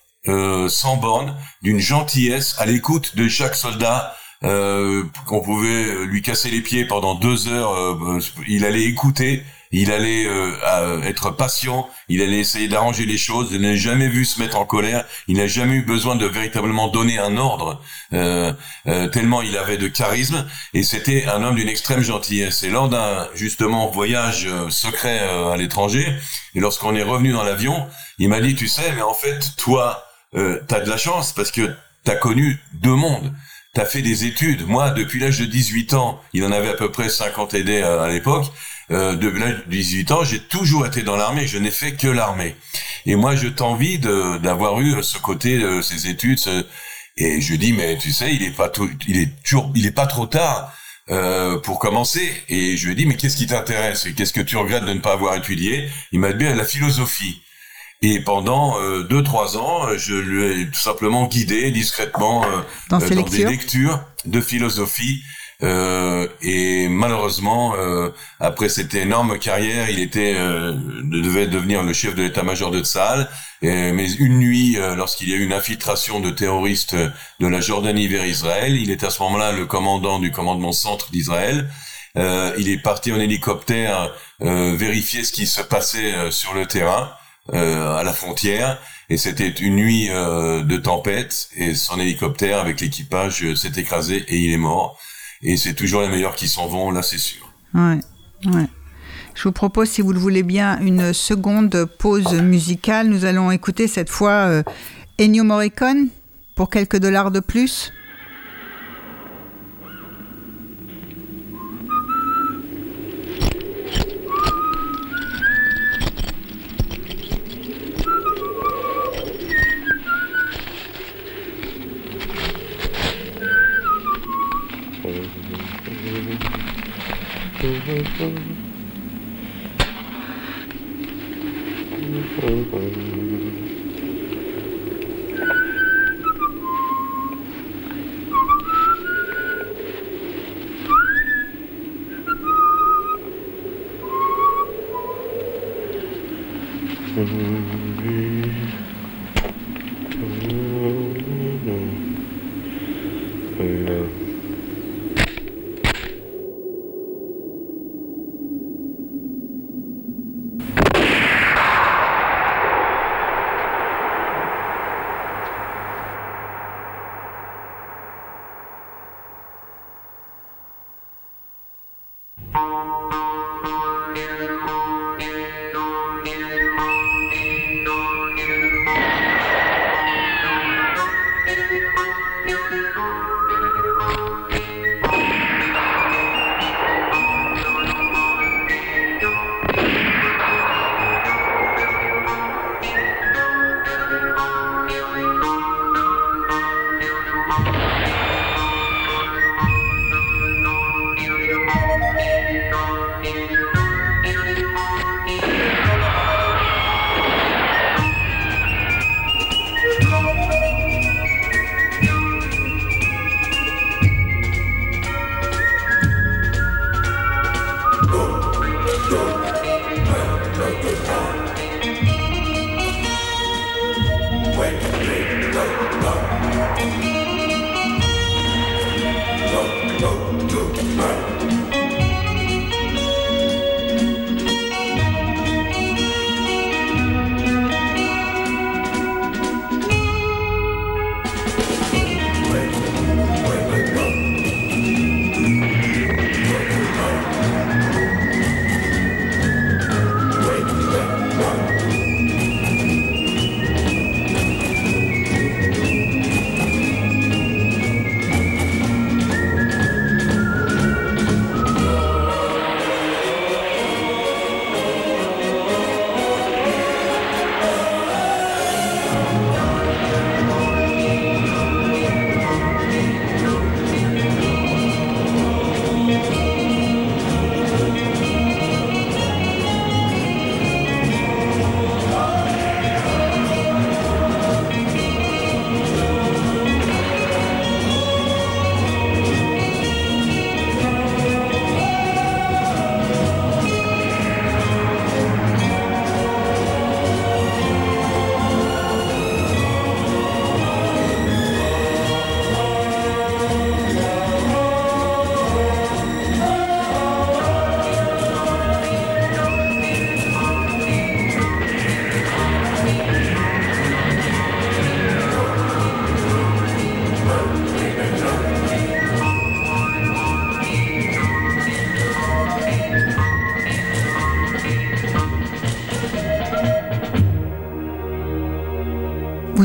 sans borne, d'une gentillesse à l'écoute de chaque soldat. qu'on pouvait lui casser les pieds pendant deux heures, il allait écouter il allait euh, être patient, il allait essayer d'arranger les choses, il n'a jamais vu se mettre en colère, il n'a jamais eu besoin de véritablement donner un ordre, euh, euh, tellement il avait de charisme, et c'était un homme d'une extrême gentillesse. Et lors d'un, justement, voyage euh, secret euh, à l'étranger, et lorsqu'on est revenu dans l'avion, il m'a dit, tu sais, mais en fait, toi, euh, t'as de la chance, parce que t'as connu deux mondes. T'as fait des études. Moi, depuis l'âge de 18 ans, il en avait à peu près 50 aidés à, l'époque, euh, de l'âge de 18 ans, j'ai toujours été dans l'armée, je n'ai fait que l'armée. Et moi, je t'envie d'avoir eu ce côté de ces études. Ce... Et je dis, mais tu sais, il est pas tout, il est toujours, il est pas trop tard. Euh, pour commencer, et je lui ai dit mais qu'est-ce qui t'intéresse? Et qu'est-ce que tu regrettes de ne pas avoir étudié? Il m'a dit la philosophie. Et pendant euh, deux trois ans, je lui ai tout simplement guidé discrètement euh, dans, euh, dans des lectures de philosophie euh, et malheureusement, euh, après cette énorme carrière, il était euh, devait devenir le chef de l'état-major de Tsahal. mais une nuit, euh, lorsqu'il y a eu une infiltration de terroristes de la Jordanie vers Israël, il est à ce moment-là le commandant du commandement centre d'Israël. il est parti en hélicoptère vérifier ce qui se passait sur le terrain. à la frontière et c'était une nuit de tempête et son hélicoptère avec l'équipage s'est écrasé et il est mort. Et c'est toujours les meilleurs qui s'en vont, là c'est sûr. Ouais, ouais. Je vous propose, si vous le voulez bien, une seconde pause musicale. Nous allons écouter cette fois Ennio Morricone pour quelques dollars de plus. Thank you.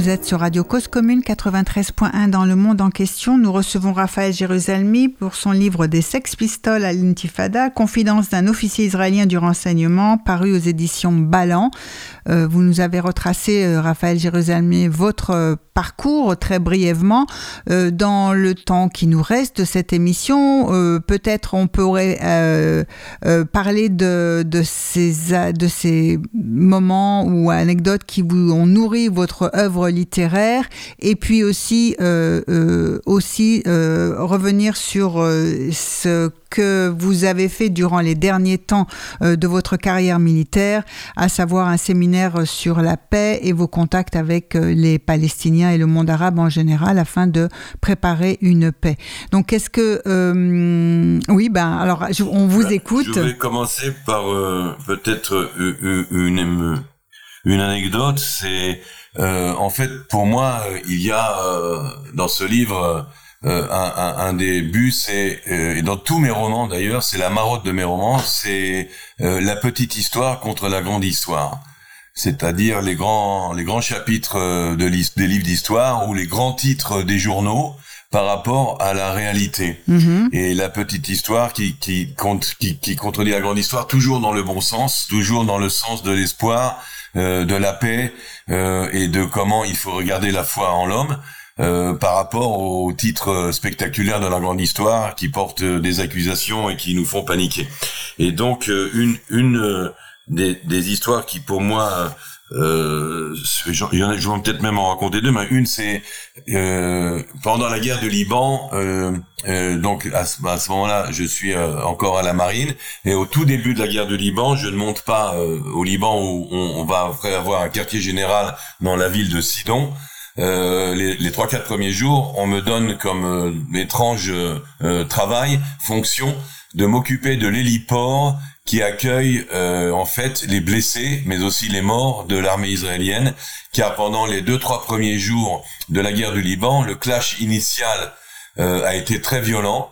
Vous êtes sur Radio Cause Commune 93.1 dans le monde en question. Nous recevons Raphaël Jérusalemi pour son livre Des Sex Pistoles à l'Intifada, Confidence d'un officier israélien du renseignement, paru aux éditions Ballan. Euh, vous nous avez retracé, euh, Raphaël Jérusalemi, votre euh, parcours très brièvement. dans le temps qui nous reste de cette émission, peut-être on pourrait parler de, ces, moments ou anecdotes qui vous ont nourri votre œuvre littéraire et puis aussi, aussi revenir sur ce que vous avez fait durant les derniers temps de votre carrière militaire, à savoir un séminaire sur la paix et vos contacts avec euh, les Palestiniens et le monde arabe en général afin de préparer une paix. Donc, est-ce que... Euh, oui, ben alors, on vous écoute. Je vais commencer par peut-être une, une anecdote, c'est en fait pour moi il y a dans ce livre un, un, un, des buts, c'est et dans tous mes romans d'ailleurs, c'est la marotte de mes romans, c'est la petite histoire contre la grande histoire c'est-à-dire les grands les grands chapitres euh, de des livres d'histoire ou les grands titres des journaux par rapport à la réalité mm-hmm. et la petite histoire qui qui, compte, qui qui contredit la grande histoire toujours dans le bon sens toujours dans le sens de l'espoir euh, de la paix euh, et de comment il faut regarder la foi en l'homme euh, par rapport aux titres spectaculaires de la grande histoire qui portent des accusations et qui nous font paniquer et donc euh, une une des, des histoires qui pour moi euh, a, je vais peut-être même en raconter deux, mais une c'est euh, pendant la guerre de Liban. Euh, euh donc à ce, à ce moment-là, je suis euh, encore à la marine et au tout début de la guerre de Liban, je ne monte pas euh, au Liban où on, on, va avoir un quartier général dans la ville de Sidon. les trois quatre premiers jours, on me donne comme étrange travail, fonction de m'occuper de l'héliport qui accueille euh, en fait les blessés, mais aussi les morts de l'armée israélienne, car pendant les deux trois premiers jours de la guerre du Liban, le clash initial euh, a été très violent,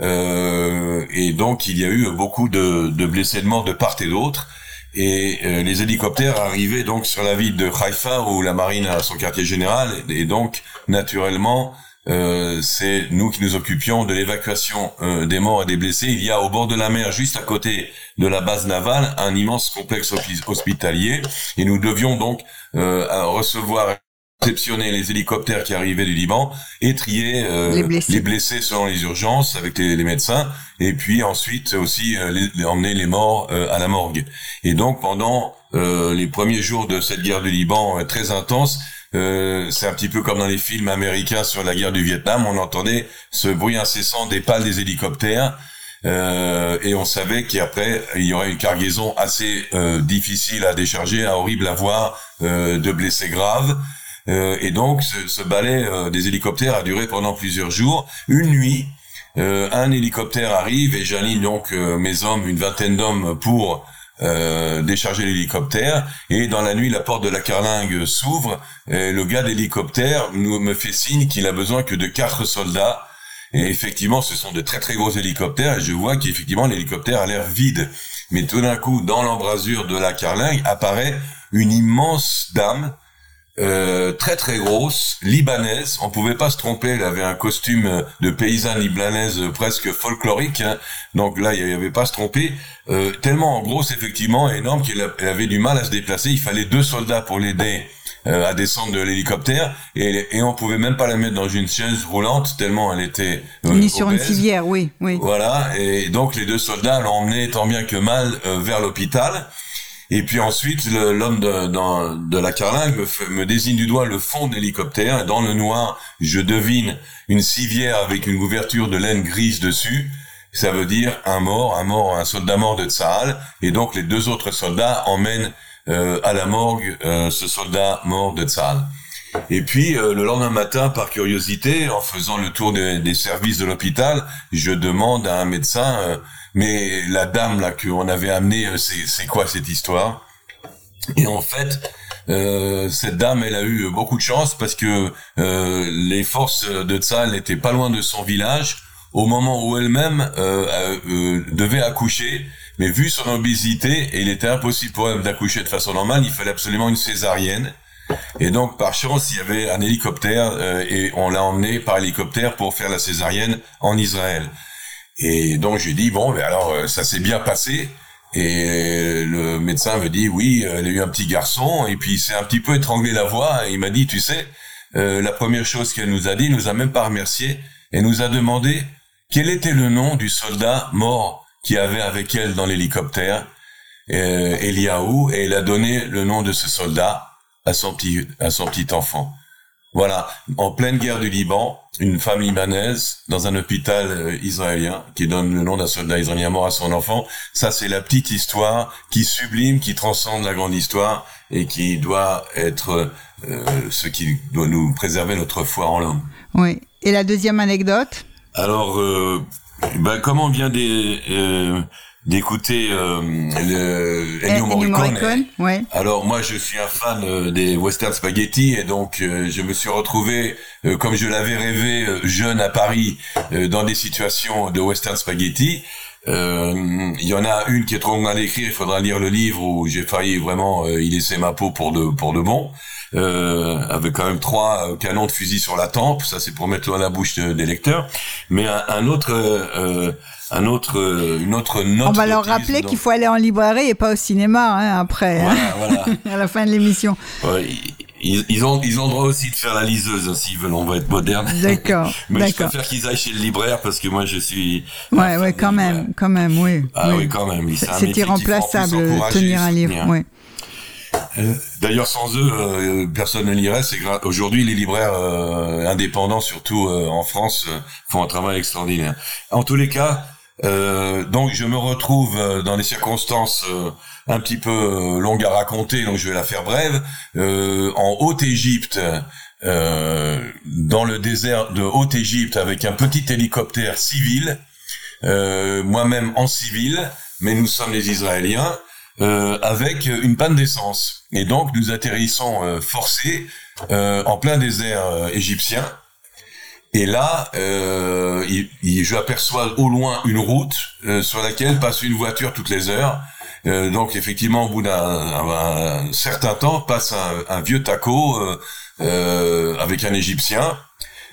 euh, et donc il y a eu beaucoup de, de blessés de morts de part et d'autre. Et les hélicoptères arrivaient donc sur la ville de Haïfa où la marine a son quartier général et donc naturellement euh, c'est nous qui nous occupions de l'évacuation euh, des morts et des blessés. Il y a au bord de la mer, juste à côté de la base navale, un immense complexe hospitalier, et nous devions donc euh, recevoir réceptionner les hélicoptères qui arrivaient du Liban et trier les blessés. les, blessés. selon les urgences avec les, les médecins et puis ensuite aussi les, emmener les morts à la morgue. Et donc pendant les premiers jours de cette guerre du Liban très intense, euh, c'est un petit peu comme dans les films américains sur la guerre du Vietnam, on entendait ce bruit incessant des pales des hélicoptères. Euh, et on savait qu'après il y aurait une cargaison assez euh, difficile à décharger, horrible à voir, euh, de blessés graves. Euh, et donc ce, ce balai des hélicoptères a duré pendant plusieurs jours. Une nuit, un hélicoptère arrive et j'aligne donc mes hommes, une vingtaine d'hommes pour euh, décharger l'hélicoptère et dans la nuit la porte de la carlingue s'ouvre et le gars d'hélicoptère me fait signe qu'il a besoin que de quatre soldats. Et effectivement ce sont de très très gros hélicoptères et je vois qu'effectivement l'hélicoptère a l'air vide. Mais tout d'un coup dans l'embrasure de la carlingue apparaît une immense dame euh, très très grosse, libanaise. On pouvait pas se tromper. Elle avait un costume de paysanne libanaise presque folklorique. Hein. Donc là, il y avait pas à se tromper. Euh, tellement grosse effectivement, énorme qu'elle avait du mal à se déplacer. Il fallait deux soldats pour l'aider euh, à descendre de l'hélicoptère et, et on pouvait même pas la mettre dans une chaise roulante tellement elle était euh, ni sur une civière, oui, oui. Voilà. Et donc les deux soldats l'ont emmené tant bien que mal vers l'hôpital. Et puis ensuite, l'homme de, la carlingue me, désigne du doigt le fond de l'hélicoptère. Dans le noir, je devine une civière avec une couverture de laine grise dessus. Ça veut dire un mort, un mort, un soldat mort de Tsahal. Et donc les deux autres soldats emmènent euh, à la morgue euh, ce soldat mort de Tsahal. Et puis euh, le lendemain matin, par curiosité, en faisant le tour des, services de l'hôpital, je demande à un médecin mais la dame là qu'on avait amenée, euh, c'est quoi cette histoire? Et en fait, euh, cette dame, elle a eu beaucoup de chance parce que euh, les forces de Tsal n'étaient pas loin de son village au moment où elle-même euh, euh, devait accoucher. Mais vu son obésité, il était impossible pour elle d'accoucher de façon normale, il fallait absolument une césarienne. Et donc, par chance, il y avait un hélicoptère et on l'a emmené par hélicoptère pour faire la césarienne en Israël. Et donc j'ai dit bon, mais alors euh, ça s'est bien passé. Et le médecin me dit oui, elle a eu un petit garçon et puis il s'est un petit peu étranglé la voix. Et il m'a dit tu sais, euh, la première chose qu'elle nous a dit, nous a même pas remercié et nous a demandé quel était le nom du soldat mort qui avait avec elle dans l'hélicoptère, euh, Eliaou, et elle a donné le nom de ce soldat à son petit à son petit enfant. Voilà, en pleine guerre du Liban, une femme libanaise dans un hôpital euh, israélien qui donne le nom d'un soldat israélien mort à son enfant. Ça, c'est la petite histoire qui sublime, qui transcende la grande histoire et qui doit être euh, ce qui doit nous préserver notre foi en l'homme. Oui. Et la deuxième anecdote? Alors, euh, ben, comme on vient des, euh, d'écouter euh, le Ennio Morricone. Morricone, ouais. Alors moi je suis un fan euh, des western spaghetti et donc euh, je me suis retrouvé euh, comme je l'avais rêvé euh, jeune à Paris euh, dans des situations de western spaghetti. Euh, Il y en a une qui est trop longue à l'écrire, il faudra lire le livre où j'ai failli vraiment euh, y laisser ma peau pour de pour de bon. Euh, avec quand même trois euh, canons de fusil sur la tempe, ça c'est pour mettre l'eau à la bouche de- des lecteurs. Mais un, un autre, euh, un autre, euh, une autre note. On va leur rappeler qu'il faut aller en librairie et pas au cinéma hein, après, hein, Voilà, voilà. à la fin de l'émission. Ouais, ils, ils ont ils ont le droit aussi de faire la liseuse hein, s'ils veulent. On va être moderne. D'accord, Mais je préfère qu'ils aillent chez le libraire parce que moi je suis. Ouais, ouais, quand même, quand même, oui. Ah oui. oui, quand même. C'est irremplaçable, tenir un livre. soutenir. Euh, D'ailleurs, sans eux, euh, personne ne lirait. C'est gra- aujourd'hui les libraires euh, indépendants, surtout en France, font un travail extraordinaire. En tous les cas, donc je me retrouve dans des circonstances un petit peu longues à raconter, donc je vais la faire brève. En Haute-Égypte, dans le désert de Haute-Égypte, avec un petit hélicoptère civil, moi-même en civil, mais nous sommes les Israéliens euh, avec une panne d'essence. Et donc nous atterrissons euh, forcés euh, en plein désert euh, égyptien. Et là, euh, il, il- je aperçois au loin une route euh, sur laquelle passe une voiture toutes les heures. Donc effectivement, au bout d'un un- un certain temps, passe un, un vieux taco avec un Égyptien.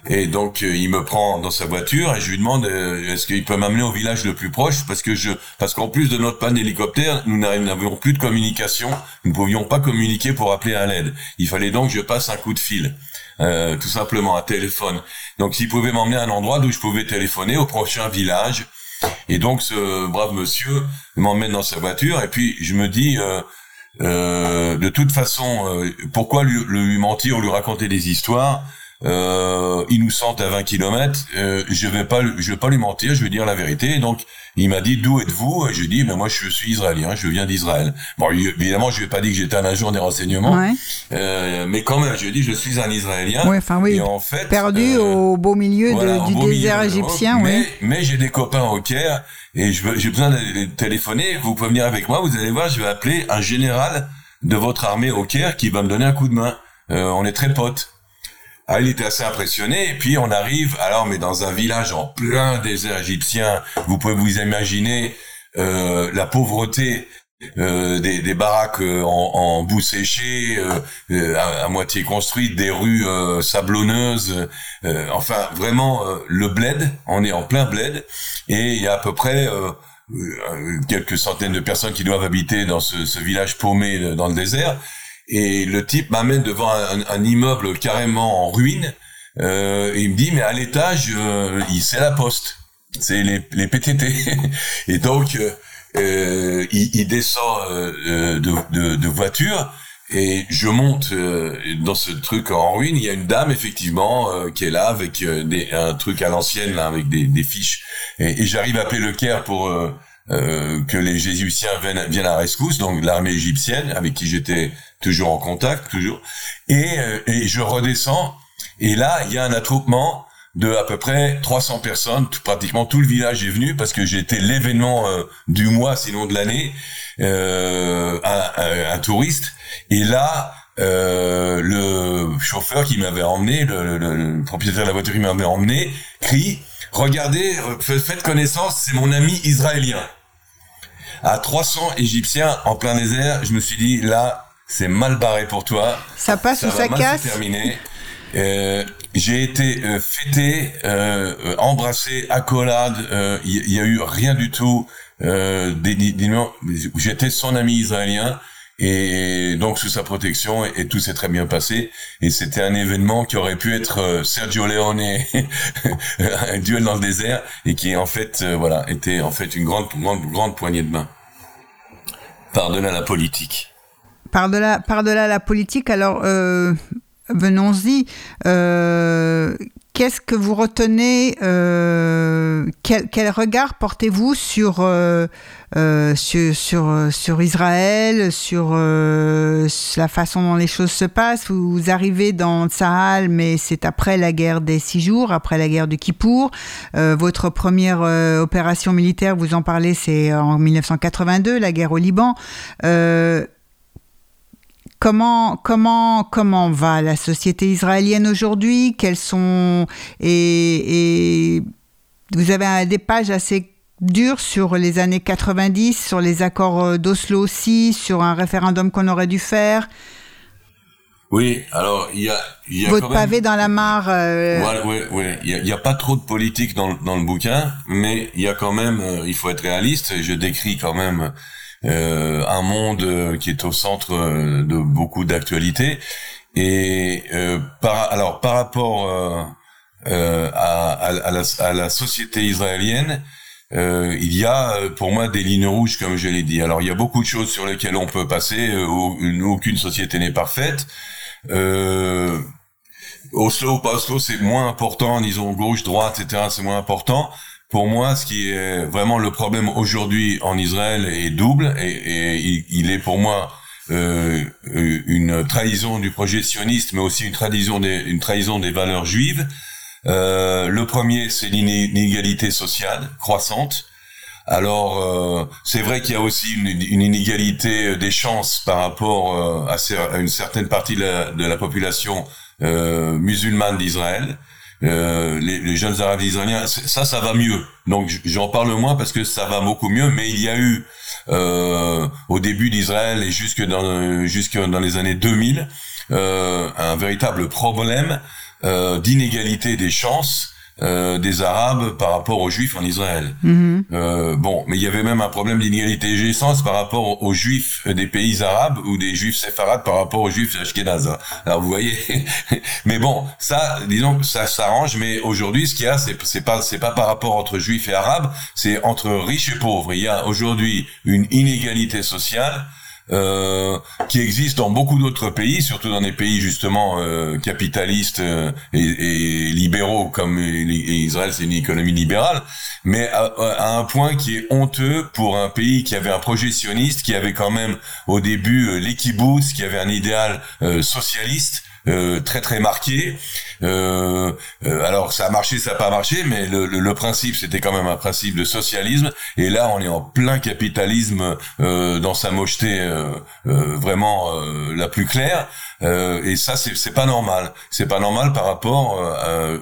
Et donc euh, il me prend dans sa voiture et je lui demande euh, est-ce qu'il peut m'amener au village le plus proche? Parce que je parce qu'en plus de notre panne d'hélicoptère nous n'av- n'avions plus de communication. Nous ne pouvions pas communiquer pour appeler à l'aide. Il fallait donc que je passe un coup de fil euh, tout simplement un téléphone. Donc s'il pouvait m'emmener à un endroit d'où je pouvais téléphoner au prochain village. Et donc ce brave monsieur m'emmène dans sa voiture et puis je me dis euh, euh, de toute façon euh, pourquoi lui, lui mentir ou lui raconter des histoires? Euh, sentent à 20 kilomètres, euh, je vais pas, je vais pas lui mentir, je vais dire la vérité. Donc, il m'a dit d'où êtes-vous? Je lui ai dit, mais moi je suis israélien, je viens d'Israël. Bon, évidemment, je lui ai pas dit que j'étais un agent des renseignements, Ouais. euh, mais quand même, je lui ai dit, je suis un Israélien. Ouais, enfin oui, Et en fait, perdu euh, au beau milieu voilà, du beau désert milieu de égyptien, oui. Mais, mais j'ai des copains au Caire et j'ai besoin de de téléphoner. Vous pouvez venir avec moi. Vous allez voir, je vais appeler un général de votre armée au Caire qui va me donner un coup de main. Euh, on est très potes. Ah, il était assez impressionné. Et puis on arrive. Alors, mais dans un village en plein désert égyptien. Vous pouvez vous imaginer euh, la pauvreté. euh, des, des baraques euh, en, en boue séchée, euh, euh, à, moitié construites, des rues euh, sablonneuses, enfin vraiment le bled, on est en plein bled, et il y a à peu près quelques centaines de personnes qui doivent habiter dans ce, ce village paumé dans le désert, et le type m'amène devant un, un immeuble carrément en ruine, euh, et il me dit mais à l'étage, euh, c'est la poste, c'est les, les PTT, et donc euh, euh, il, il descend euh, euh, de, de, de voiture et je monte dans ce truc en ruine. Il y a une dame effectivement qui est là avec des, un truc à l'ancienne avec des, des fiches. Et, et j'arrive à appeler le Caire pour euh, que les Jésuitiens viennent, viennent à rescousse, donc l'armée égyptienne avec qui j'étais toujours en contact toujours. Et, euh, et je redescends et là il y a un attroupement de à peu près 300 personnes, tout- pratiquement tout le village est venu parce que j'étais l'événement euh, du mois, sinon de l'année, euh, un, un- un touriste. Et là, euh, le chauffeur qui m'avait emmené, le, le- le propriétaire de la voiture qui m'avait emmené, crie "Regardez, euh, fa- faites connaissance, c'est mon ami israélien." À 300 Égyptiens en plein désert, je me suis dit là, c'est mal barré pour toi Ça passe ça ou ça casse se terminer. Euh, j'ai été euh, fêté, euh, embrassé, accolade. Il y, y a eu rien du tout. Euh, des- des- des- non, J'étais son ami israélien et donc sous sa protection et, tout s'est très bien passé. Et c'était un événement qui aurait pu être euh, Sergio Leone, un duel dans le désert, et qui en fait, euh, voilà, était en fait une grande, grande, grande poignée de main. Par-delà la politique. Par-delà par -delà la politique, alors euh, venons-y. Euh, Qu'est-ce que vous retenez euh, quel, quel, regard portez-vous sur, euh, euh, sur, sur, sur, Israël, sur euh, la façon dont les choses se passent Vous arrivez dans Tsahal, mais c'est après la guerre des six jours, après la guerre du Kippour. Euh, votre première opération militaire, vous en parlez, c'est en 1982, la guerre au Liban. Comment, comment, comment va la société israélienne aujourd'hui? Sont et, et, vous avez des pages assez dures sur les années 90, sur les accords d'Oslo aussi, sur un référendum qu'on aurait dû faire. Oui, alors il y a, y a votre pavé dans la mare. Euh... oui, oui. Il y a, pas trop de politique dans, dans le bouquin, mais il y a quand même, euh, il faut être réaliste. Je décris quand même euh, un monde euh, qui est au centre euh, de beaucoup d'actualités. Et par, alors par rapport à, à, la, à, la, société israélienne, euh, il y a pour moi des lignes rouges, comme je l'ai dit. Alors il y a beaucoup de choses sur lesquelles on peut passer. aucune société n'est parfaite. Euh, Oslo, pas Oslo, c'est moins important. Disons gauche, droite, etc. C'est moins important. Pour moi, ce qui est vraiment le problème aujourd'hui en Israël est double et, il, est pour moi euh, une trahison du projet sioniste, mais aussi une trahison des valeurs juives. Euh, le premier, c'est l'inégalité sociale croissante. Alors, euh, c'est vrai qu'il y a aussi une, inégalité des chances par rapport à, une certaine partie de la, population musulmane d'Israël. Euh, les, jeunes arabes israéliens, ça, ça va mieux. Donc j'en parle moins parce que ça va beaucoup mieux, mais il y a eu euh, au début d'Israël et jusque dans les années 2000 euh, un véritable problème euh, d'inégalité des chances euh, des Arabes par rapport aux Juifs en Israël. Mm-hmm. euh, bon, mais il y avait même un problème d'inégalité géissance par rapport aux Juifs des pays arabes ou des Juifs séfarades par rapport aux Juifs ashkénazes. Alors vous voyez, mais bon, ça, disons, ça s'arrange. Mais aujourd'hui, ce qu'il y a, c'est c'est pas c'est pas par rapport entre Juifs et Arabes, c'est entre riches et pauvres. Il y a aujourd'hui une inégalité sociale euh, qui existe dans beaucoup d'autres pays, surtout dans des pays justement euh, capitalistes euh, et, et, libéraux comme Israël, c'est une économie libérale, mais à, à, un point qui est honteux pour un pays qui avait un projet sioniste, qui avait quand même au début euh, les qui avait un idéal socialiste euh, très très marqué. Euh, euh, alors ça a marché, ça n'a pas marché, mais le, le, le principe c'était quand même un principe de socialisme. Et là, on est en plein capitalisme dans sa mocheté vraiment la plus claire. et ça, c'est pas normal. C'est pas normal par rapport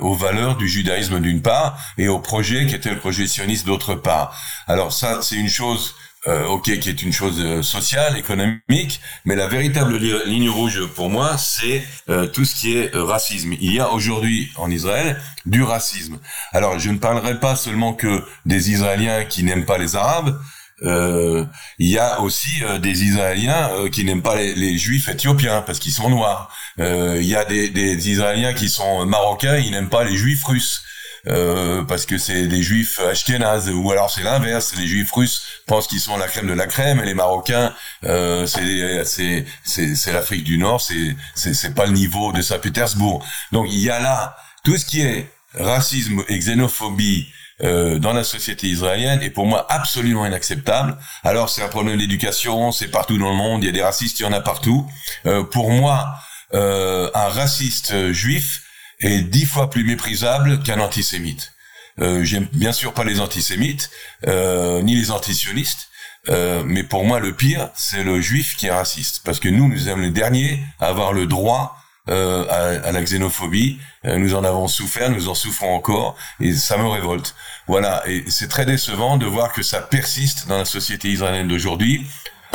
aux valeurs du judaïsme d'une part et au projet qui était le projet sioniste d'autre part. Alors ça, c'est une chose euh, ok, qui est une chose euh, sociale, économique, mais la véritable ligne rouge pour moi, c'est euh, tout ce qui est racisme. Il y a aujourd'hui en Israël du racisme. Alors, je ne parlerai pas seulement que des Israéliens qui n'aiment pas les Arabes. il y a aussi des Israéliens qui n'aiment pas les, Juifs éthiopiens parce qu'ils sont noirs. il y a des, des Israéliens qui sont marocains, ils n'aiment pas les Juifs russes. Euh, parce que c'est les juifs ashkénazes ou alors c'est l'inverse les juifs russes pensent qu'ils sont la crème de la crème et les marocains euh, c'est l'Afrique du Nord c'est c'est c'est pas le niveau de Saint-Pétersbourg donc il y a là tout ce qui est racisme et xénophobie euh, dans la société israélienne est pour moi absolument inacceptable. Alors c'est un problème d'éducation, c'est partout dans le monde, il y a des racistes, il y en a partout. Euh, pour moi, euh, un raciste juif, est dix fois plus méprisable qu'un antisémite. Euh, J'aime bien sûr pas les antisémites, euh, ni les antisionistes, euh, mais pour moi le pire, c'est le juif qui est raciste. Parce que nous, nous sommes les derniers à avoir le droit euh, à, à, la xénophobie. Euh, nous en avons souffert, nous en souffrons encore, et ça me révolte. Voilà, et c'est très décevant de voir que ça persiste dans la société israélienne d'aujourd'hui.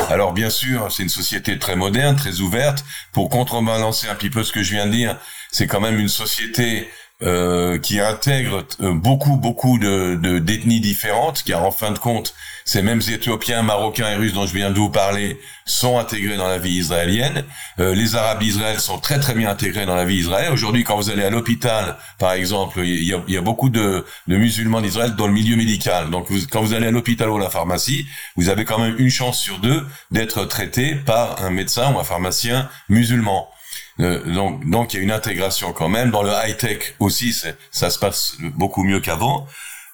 Alors bien sûr, c'est une société très moderne, très ouverte. Pour contrebalancer un petit peu ce que je viens de dire, c'est quand même une société euh, qui intègre euh, beaucoup beaucoup de d'ethnies différentes, car en fin de compte, ces mêmes Éthiopiens, Marocains et Russes dont je viens de vous parler sont intégrés dans la vie israélienne. Euh, les Arabes d'Israël sont très très bien intégrés dans la vie israélienne. Aujourd'hui, quand vous allez à l'hôpital, par exemple, il y a, y a beaucoup de, de musulmans d'Israël dans le milieu médical. Donc, quand vous allez à l'hôpital ou à la pharmacie, vous avez quand même une chance sur deux d'être traité par un médecin ou un pharmacien musulman. Donc, donc il y a une intégration quand même. Dans le high tech aussi, ça se passe beaucoup mieux qu'avant.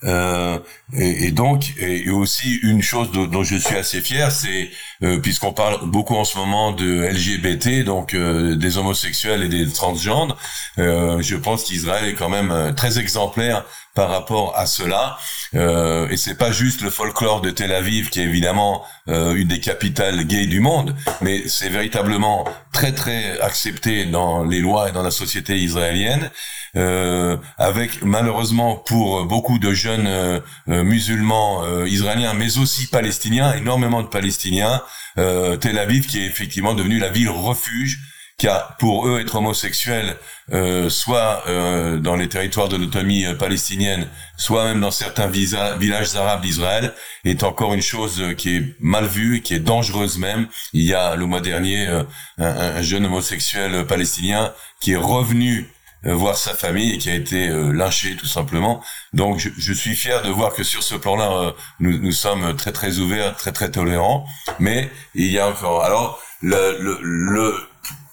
Euh, et, et, donc, et, aussi une chose dont, je suis assez fier, c'est euh, puisqu'on parle beaucoup en ce moment de LGBT, donc euh, des homosexuels et des transgenres, euh, je pense qu'Israël est quand même très exemplaire par rapport à cela. Euh, et c'est pas juste le folklore de Tel Aviv qui est évidemment une des capitales gays du monde, mais c'est véritablement très très accepté dans les lois et dans la société israélienne. Euh, avec malheureusement pour beaucoup de jeunes euh, euh, musulmans israéliens, mais aussi palestiniens, énormément de Palestiniens, Tel Aviv qui est effectivement devenue la ville refuge car pour eux être homosexuels, euh, soit euh, dans les territoires de l'autonomie palestinienne, soit même dans certains villages arabes d'Israël, est encore une chose qui est mal vue, qui est dangereuse même. Il y a le mois dernier un, un, jeune homosexuel palestinien qui est revenu euh, voir sa famille et qui a été euh, lynché tout simplement. Donc je, je, suis fier de voir que sur ce plan-là, euh, nous, nous sommes très très ouverts, très très tolérants. Mais il y a encore. Alors le le, le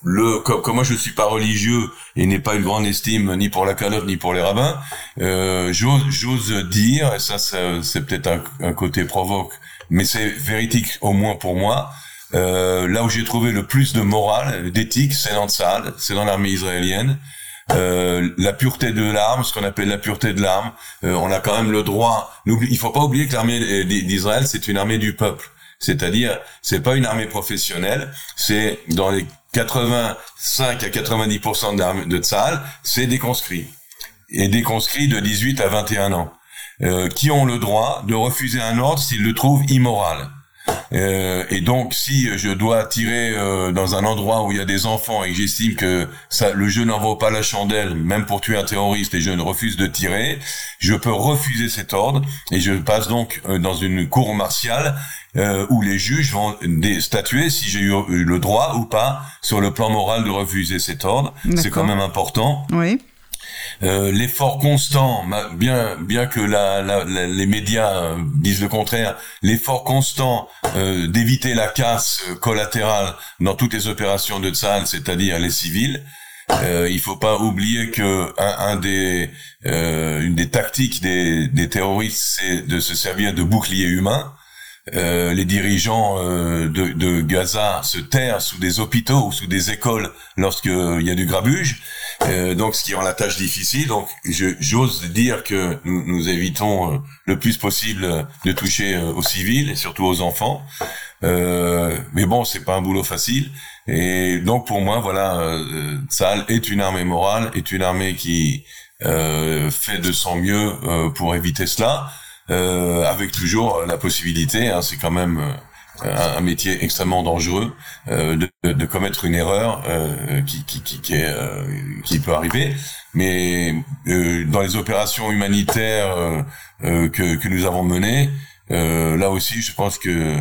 le comme, moi je suis pas religieux et n'ai pas une grande estime ni pour la calotte ni pour les rabbins, euh, j'ose dire, et ça, c'est peut-être un, un, côté provoque, mais c'est véridique au moins pour moi. Euh, là où j'ai trouvé le plus de morale, d'éthique, c'est dans le c'est dans l'armée israélienne. Euh, la pureté de l'arme, ce qu'on appelle la pureté de l'arme. Euh, on a quand même le droit. Il faut pas oublier que l'armée d'Israël, c'est une armée du peuple. C'est-à-dire, c'est pas une armée professionnelle. C'est dans les 85 à 90% de, de c'est des conscrits. Et des conscrits de 18 à 21 ans. Euh, qui ont le droit de refuser un ordre s'ils le trouvent immoral. Euh, et donc, si je dois tirer euh, dans un endroit où il y a des enfants et que j'estime que ça, le jeu n'en vaut pas la chandelle, même pour tuer un terroriste, et je ne refuse de tirer, je peux refuser cet ordre et je passe donc euh, dans une cour martiale où les juges vont statuer si j'ai eu le droit ou pas sur le plan moral de refuser cet ordre. C'est quand même important. Oui. Euh, l'effort constant, bien bien que la, la, les médias euh, disent le contraire, l'effort constant euh, d'éviter la casse collatérale dans toutes les opérations de Tsahal, c'est-à-dire les civils. Euh, il faut pas oublier que un, un des une des tactiques des, des terroristes, c'est de se servir de boucliers humains. Euh, les dirigeants euh, de, de, Gaza se terrent sous des hôpitaux ou sous des écoles lorsqu'il y a du grabuge. Euh, donc ce qui rend la tâche difficile. Donc j'ose dire que nous, nous, évitons euh, le plus possible de toucher euh, aux civils et surtout aux enfants. mais bon, c'est pas un boulot facile. Et donc pour moi, voilà, euh, Tsahal est une armée morale, est une armée qui fait de son mieux pour éviter cela, avec toujours la possibilité. Hein, c'est quand même un, métier extrêmement dangereux euh, de, de, commettre une erreur euh, qui, qui, qui, qui, est, euh, qui peut arriver. Mais euh, dans les opérations humanitaires euh, que, que nous avons menées, là aussi, je pense que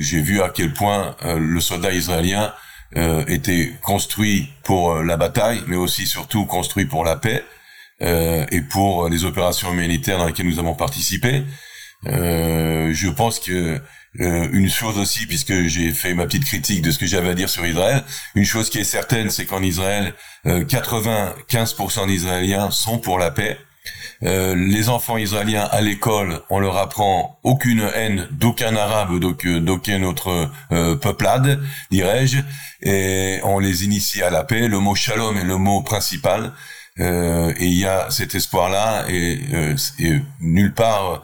j'ai vu à quel point le soldat israélien était construit pour la bataille, mais aussi surtout construit pour la paix et pour les opérations humanitaires dans lesquelles nous avons participé. je pense que euh, une chose aussi, puisque j'ai fait ma petite critique de ce que j'avais à dire sur Israël, une chose qui est certaine, c'est qu'en Israël, 95% euh, d'Israéliens sont pour la paix. Euh, les enfants israéliens à l'école, on leur apprend aucune haine d'aucun arabe, d'aucun autre peuplade, dirais-je, et on les initie à la paix. Le mot shalom est le mot principal. et il y a cet espoir-là, et, et nulle part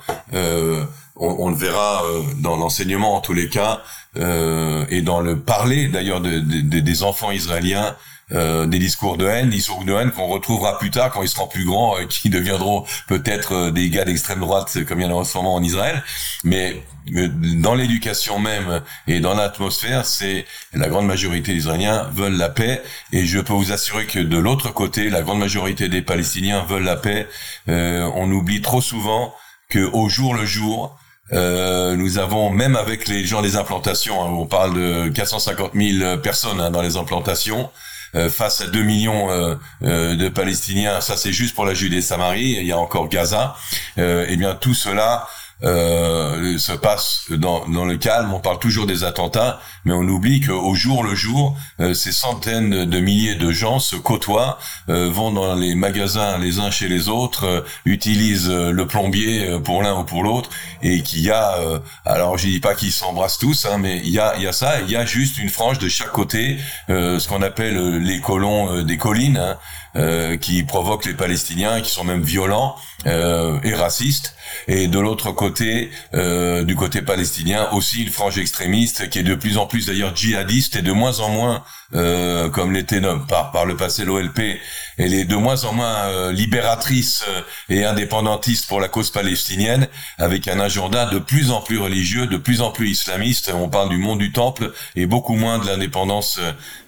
on, le verra euh, dans l'enseignement en tous les cas, euh, et dans le parler d'ailleurs des enfants israéliens, euh, des discours de haine, discours de haine qu'on retrouvera plus tard quand ils seront plus grands, qui deviendront peut-être des gars d'extrême droite comme il y en a en ce moment en Israël. Mais dans l'éducation même et dans l'atmosphère, c'est la grande majorité des Israéliens veulent la paix. Et je peux vous assurer que de l'autre côté, la grande majorité des Palestiniens veulent la paix. on oublie trop souvent que au jour le jour, euh, nous avons, même avec les gens des implantations, hein, on parle de 450 000 personnes hein, dans les implantations, euh, face à 2 millions euh, de Palestiniens, ça c'est juste pour la Judée-Samarie, il y a encore Gaza, eh bien tout cela euh, se passe dans, dans le calme. On parle toujours des attentats, mais on oublie qu'au jour le jour, euh, ces centaines de milliers de gens se côtoient, euh, vont dans les magasins les uns chez les autres, utilisent le plombier pour l'un ou pour l'autre, et qu'il y a, alors je dis pas qu'ils s'embrassent tous, hein, mais il y a, y a ça, il y a juste une frange de chaque côté, ce qu'on appelle les colons des collines. Hein, euh, qui provoquent les Palestiniens, qui sont même violents euh, et racistes. Et de l'autre côté, euh, du côté palestinien, aussi une frange extrémiste qui est de plus en plus d'ailleurs djihadiste et de moins en moins, euh, comme l'était par, par le passé l'OLP, elle est de moins en moins euh, libératrice euh, et indépendantiste pour la cause palestinienne, avec un agenda de plus en plus religieux, de plus en plus islamiste. On parle du monde du temple et beaucoup moins de l'indépendance.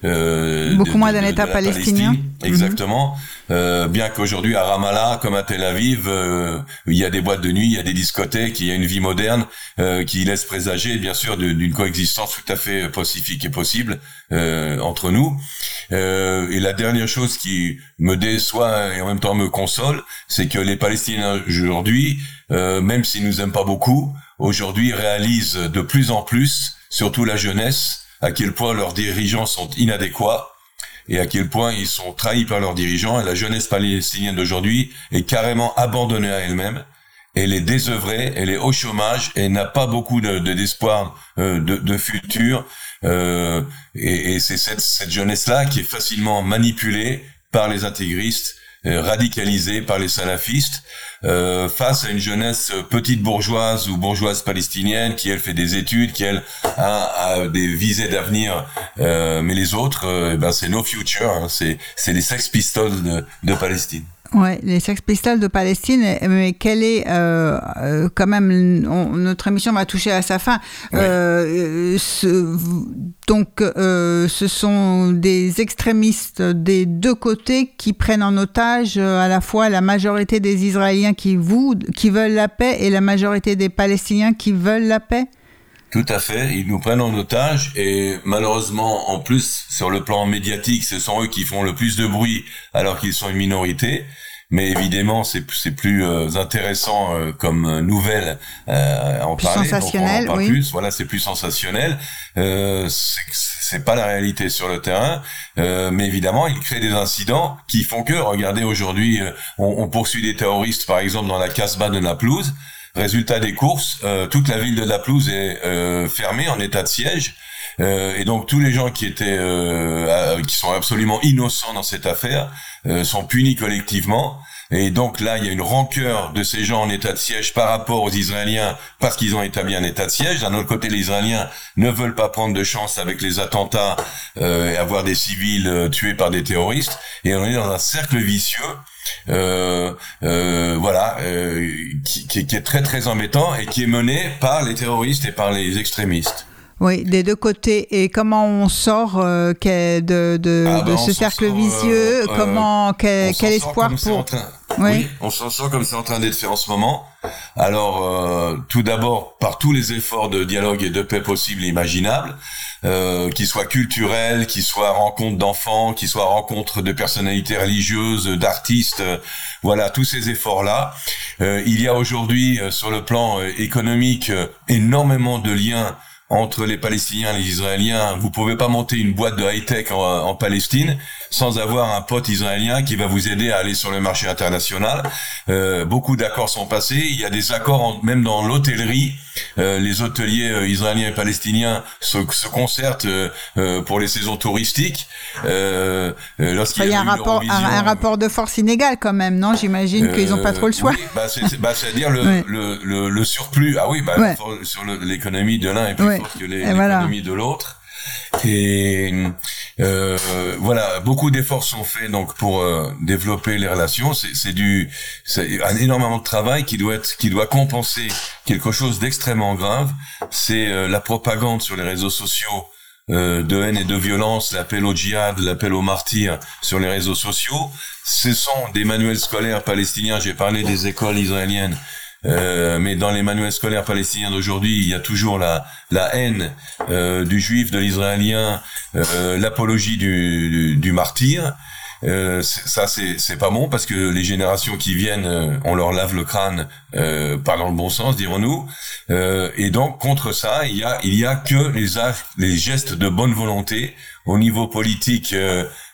Euh, beaucoup moins d'un État palestinien. Exactement. Euh, bien qu'aujourd'hui à Ramallah, comme à Tel Aviv, euh, il y a des boîtes de nuit, il y a des discothèques, il y a une vie moderne euh, qui laisse présager, bien sûr, d'une coexistence tout à fait pacifique et possible entre nous. et la dernière chose qui me déçoit et en même temps me console, c'est que les Palestiniens aujourd'hui, même s'ils nous aiment pas beaucoup, aujourd'hui réalisent de plus en plus, surtout la jeunesse, à quel point leurs dirigeants sont inadéquats et à quel point ils sont trahis par leurs dirigeants et la jeunesse palestinienne d'aujourd'hui est carrément abandonnée à elle-même. Elle est désœuvrée, elle est au chômage et n'a pas beaucoup de d'espoir euh, de, de, futur. Euh, et, et c'est cette, cette jeunesse-là qui est facilement manipulée par les intégristes euh, radicalisé par les salafistes euh, face à une jeunesse petite bourgeoise ou bourgeoise palestinienne qui elle fait des études, qui elle a, des visées d'avenir, euh, mais les autres, eh ben c'est no future, hein, c'est les Sex Pistols de, de Palestine. Ouais, les Sex Pistols de Palestine, mais quelle est euh, euh, quand même notre émission va toucher à sa fin. Euh, ce, donc, euh, ce sont des extrémistes des deux côtés qui prennent en otage à la fois la majorité des Israéliens qui vous qui veulent la paix et la majorité des Palestiniens qui veulent la paix. Tout à fait, ils nous prennent en otage et malheureusement, en plus, sur le plan médiatique, ce sont eux qui font le plus de bruit alors qu'ils sont une minorité. Mais évidemment, c'est c'est plus euh, intéressant euh, comme nouvelle euh, en plus parler. Sensationnel, donc oui. plus. Voilà, c'est plus sensationnel. Euh, c'est pas la réalité sur le terrain, euh, mais évidemment, il crée des incidents qui font que, regardez, aujourd'hui, on, on, poursuit des terroristes, par exemple, dans la Casbah de Naplouse. Résultat des courses, euh, toute la ville de La Pelouse est euh, fermée en état de siège. Euh, et donc tous les gens qui étaient qui sont absolument innocents dans cette affaire sont punis collectivement. Et donc là, il y a une rancœur de ces gens en état de siège par rapport aux Israéliens parce qu'ils ont établi un état de siège. D'un autre côté, les Israéliens ne veulent pas prendre de chance avec les attentats et avoir des civils tués par des terroristes. Et on est dans un cercle vicieux euh, euh, voilà, euh, qui, qui, qui, est très très embêtant et qui est mené par les terroristes et par les extrémistes. Oui, des deux côtés. Et comment on sort euh, de, de, ah de ben ce cercle sort, vicieux? euh, Comment quel, quel espoir pour oui. on s'en sort comme c'est en train d'être fait en ce moment. Alors, euh, tout d'abord, par tous les efforts de dialogue et de paix possibles et imaginables, euh, qu'ils soient culturels, qu'ils soient rencontres d'enfants, qu'ils soient rencontres de personnalités religieuses, d'artistes, euh, voilà, tous ces efforts-là. Euh, il y a aujourd'hui, euh, sur le plan économique, énormément de liens entre les Palestiniens et les Israéliens. Vous pouvez pas monter une boîte de high-tech en, en, Palestine sans avoir un pote israélien qui va vous aider à aller sur le marché international. Euh, beaucoup d'accords sont passés. Il y a des accords en, même dans l'hôtellerie. Euh, les hôteliers euh, israéliens et palestiniens se, se concertent euh, euh, pour les saisons touristiques. Lorsqu'il y a, y a un, rapport, un, un, rapport de force inégal quand même, non? J'imagine qu'ils n'ont pas trop le choix. Oui, bah, c'est-à-dire le, ouais. le, le, le, surplus. Ah oui, bah, ouais. sur l'économie de l'un et plus que l'économie voilà. de l'autre. Et euh, voilà, beaucoup d'efforts sont faits donc pour euh, développer les relations. C'est du, c'est un énormément de travail qui doit être, qui doit compenser quelque chose d'extrêmement grave. C'est euh, la propagande sur les réseaux sociaux euh, de haine et de violence, l'appel au djihad, l'appel au martyr sur les réseaux sociaux. Ce sont des manuels scolaires palestiniens. J'ai parlé des écoles israéliennes euh, mais dans les manuels scolaires palestiniens d'aujourd'hui, il y a toujours la, la haine euh, du juif, de l'israélien, euh, l'apologie du, du, du, martyr. Euh, ça, c'est pas bon parce que les générations qui viennent, euh, on leur lave le crâne, pas dans le bon sens, dirons-nous. Et donc contre ça, il y a il y a que les actes, les gestes de bonne volonté au niveau politique.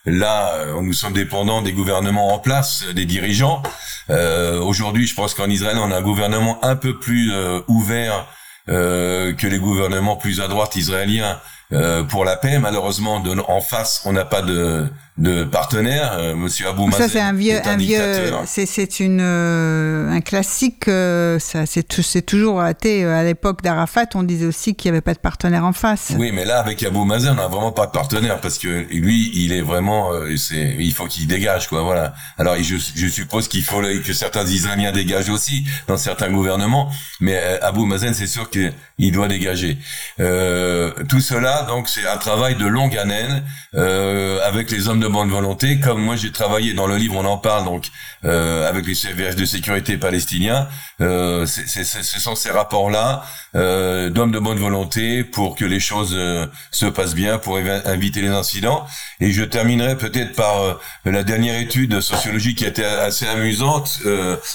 Euh, là, nous sommes dépendants des gouvernements en place, des dirigeants. Aujourd'hui, je pense qu'en Israël, on a un gouvernement un peu plus ouvert que les gouvernements plus à droite israéliens euh, pour la paix. Malheureusement, en face, on n'a pas de, de partenaire. Euh, Monsieur Abou Mazen. Ça, c'est un vieux, un, vieux, c'est, c'est une, euh, un classique. Euh, ça, c'est, c'est toujours été à l'époque d'Arafat. On disait aussi qu'il n'y avait pas de partenaire en face. Oui, mais là, avec Abou Mazen, on n'a vraiment pas de partenaire parce que lui, il est vraiment, c'est, il faut qu'il dégage, quoi. Voilà. Alors, je, je suppose qu'il faut que certains Israéliens dégagent aussi dans certains gouvernements, mais Abou Mazen, c'est sûr qu'il doit dégager. tout cela donc c'est un travail de longue haleine euh, avec les hommes de bonne volonté. Comme moi, j'ai travaillé dans le livre, on en parle donc euh, avec les services de sécurité palestiniens. Euh, c'est, ce sont ces rapports-là euh, d'hommes de bonne volonté pour que les choses euh, se passent bien, pour éviter les incidents. Et je terminerai peut-être par euh, la dernière étude sociologique qui a été assez amusante,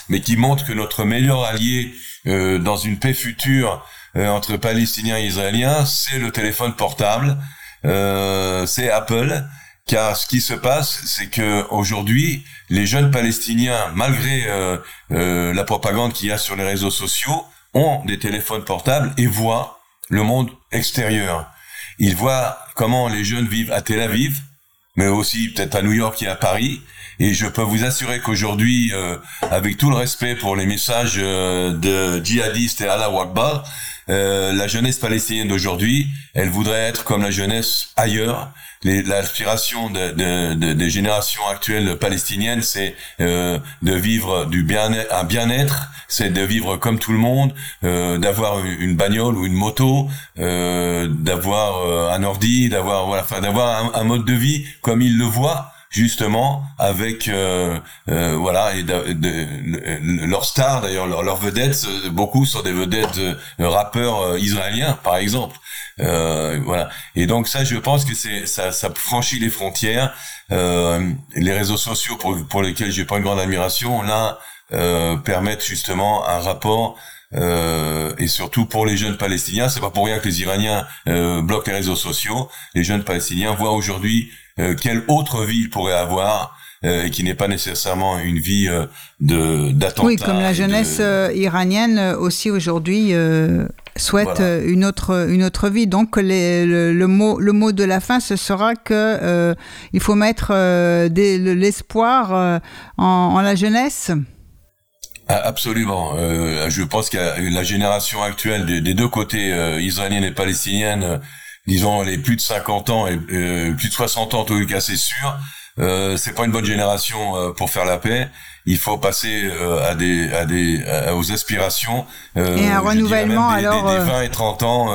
mais qui montre que notre meilleur allié dans une paix future entre Palestiniens et Israéliens, c'est le téléphone portable, c'est Apple. Car ce qui se passe, c'est que aujourd'hui, les jeunes Palestiniens, malgré euh, euh, la propagande qu'il y a sur les réseaux sociaux, ont des téléphones portables et voient le monde extérieur. Ils voient comment les jeunes vivent à Tel Aviv, mais aussi peut-être à New York et à Paris. Et je peux vous assurer qu'aujourd'hui, euh, avec tout le respect pour les messages de djihadistes et Allah Akbar, euh, la jeunesse palestinienne d'aujourd'hui, elle voudrait être comme la jeunesse ailleurs. L'aspiration de, de, de, des générations actuelles palestiniennes, c'est euh, de vivre du bien un bien-être, c'est de vivre comme tout le monde, euh, d'avoir une bagnole ou une moto, euh, d'avoir euh, un ordi, d'avoir voilà, enfin d'avoir un, un, mode de vie comme ils le voient justement avec euh, euh, voilà et leurs stars d'ailleurs leurs leur vedettes beaucoup sont des vedettes de, rappeurs euh, israéliens par exemple. Euh, voilà. Et donc ça je pense que c'est ça, franchit les frontières. Euh, les réseaux sociaux pour, pour lesquels j'ai pas une grande admiration là permettent justement un rapport euh, et surtout pour les jeunes palestiniens, c'est pas pour rien que les Iraniens euh, bloquent les réseaux sociaux. Les jeunes palestiniens voient aujourd'hui euh, quelle autre vie ils pourraient avoir euh, et qui n'est pas nécessairement une vie euh, de d'attentat. Oui, comme la jeunesse iranienne aussi aujourd'hui souhaite voilà. une autre une autre vie. Donc les, le, le, mot le mot de la fin ce sera que il faut mettre l'espoir en, en la jeunesse. Ah, absolument. Euh, je pense que la génération actuelle des, des deux côtés, euh, israélienne et palestinienne, euh, disons les plus de 50 ans et euh, plus de 60 ans, en tout cas c'est sûr, euh, c'est pas une bonne génération euh, pour faire la paix. Il faut passer à des, à des, aux aspirations. et un renouvellement des, alors. Des, des 20 et 30 ans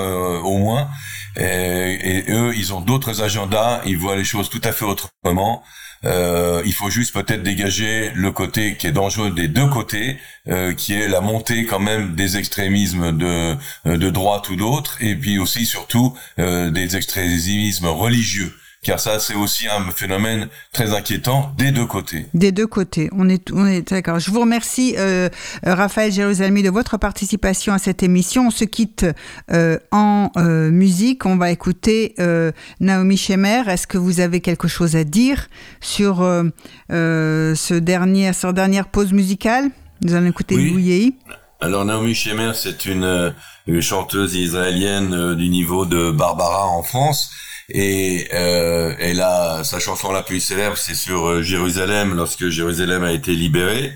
au moins. Et, et, eux, ils ont d'autres agendas. Ils voient les choses tout à fait autrement. Euh, il faut juste peut-être dégager le côté qui est dangereux des deux côtés, euh, qui est la montée quand même des extrémismes de, de droite ou d'autre, et puis aussi surtout euh, des extrémismes religieux car ça c'est aussi un phénomène très inquiétant des deux côtés. Des deux côtés, on est, on est d'accord. Je vous remercie euh, Raphaël Jérusalemi de votre participation à cette émission. On se quitte euh, en euh, musique, on va écouter euh, Naomi Shemer. Est-ce que vous avez quelque chose à dire sur euh, euh, ce dernier, cette dernière pause musicale? Nous allons écouter oui. Louis alors Naomi Shemer, c'est une, une, chanteuse israélienne du niveau de Barbara en France. Et euh, a sa chanson la plus célèbre, c'est sur euh, Jérusalem, lorsque Jérusalem a été libérée.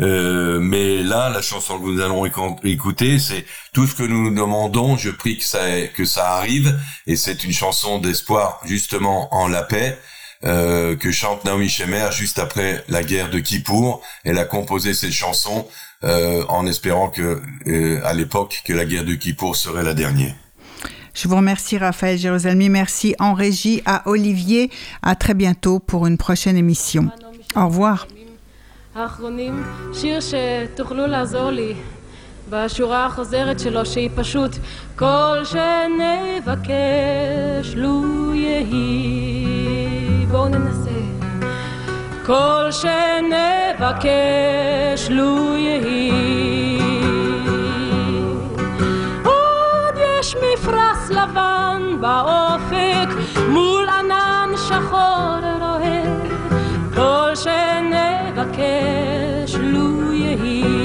Euh, mais là, la chanson que nous allons écouter, c'est tout ce que nous nous demandons. Je prie que ça que ça arrive, et c'est une chanson d'espoir justement en la paix. Euh, que chante Naomi Shemer juste après la guerre de Kippour. Elle a composé cette chanson euh, en espérant que, euh, à l'époque, que la guerre de Kippour serait la dernière. Je vous remercie Raphaël Jérusalemi, merci en régie à Olivier. À très bientôt pour une prochaine émission. Au revoir. לבן באופק מול ענן שחור רואה כל שנבקש לו יהי.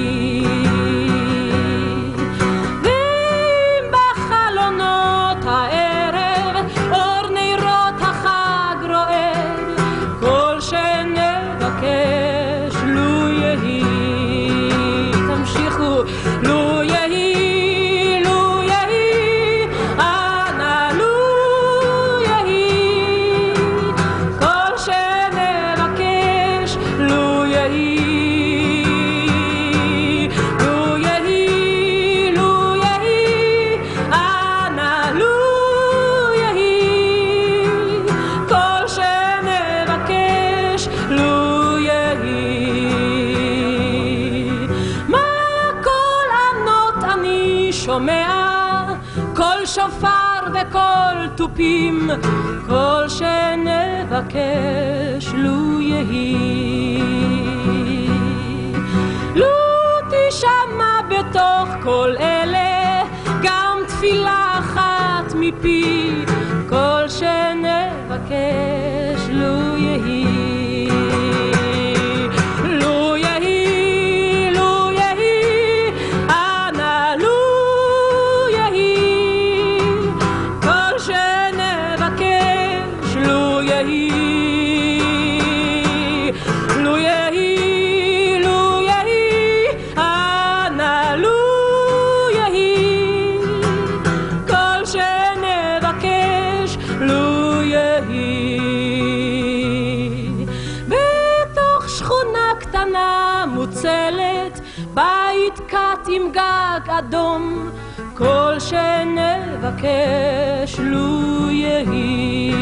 אבקש לו יהי.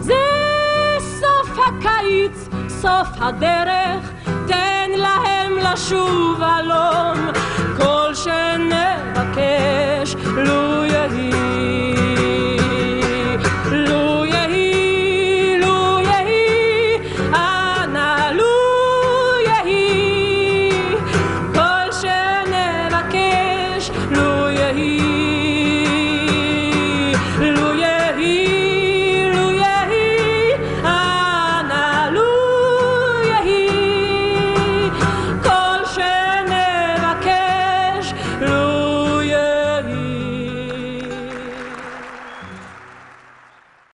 זה סוף הקיץ, סוף הדרך, תן להם לשוב הלום, כל שנבקש לו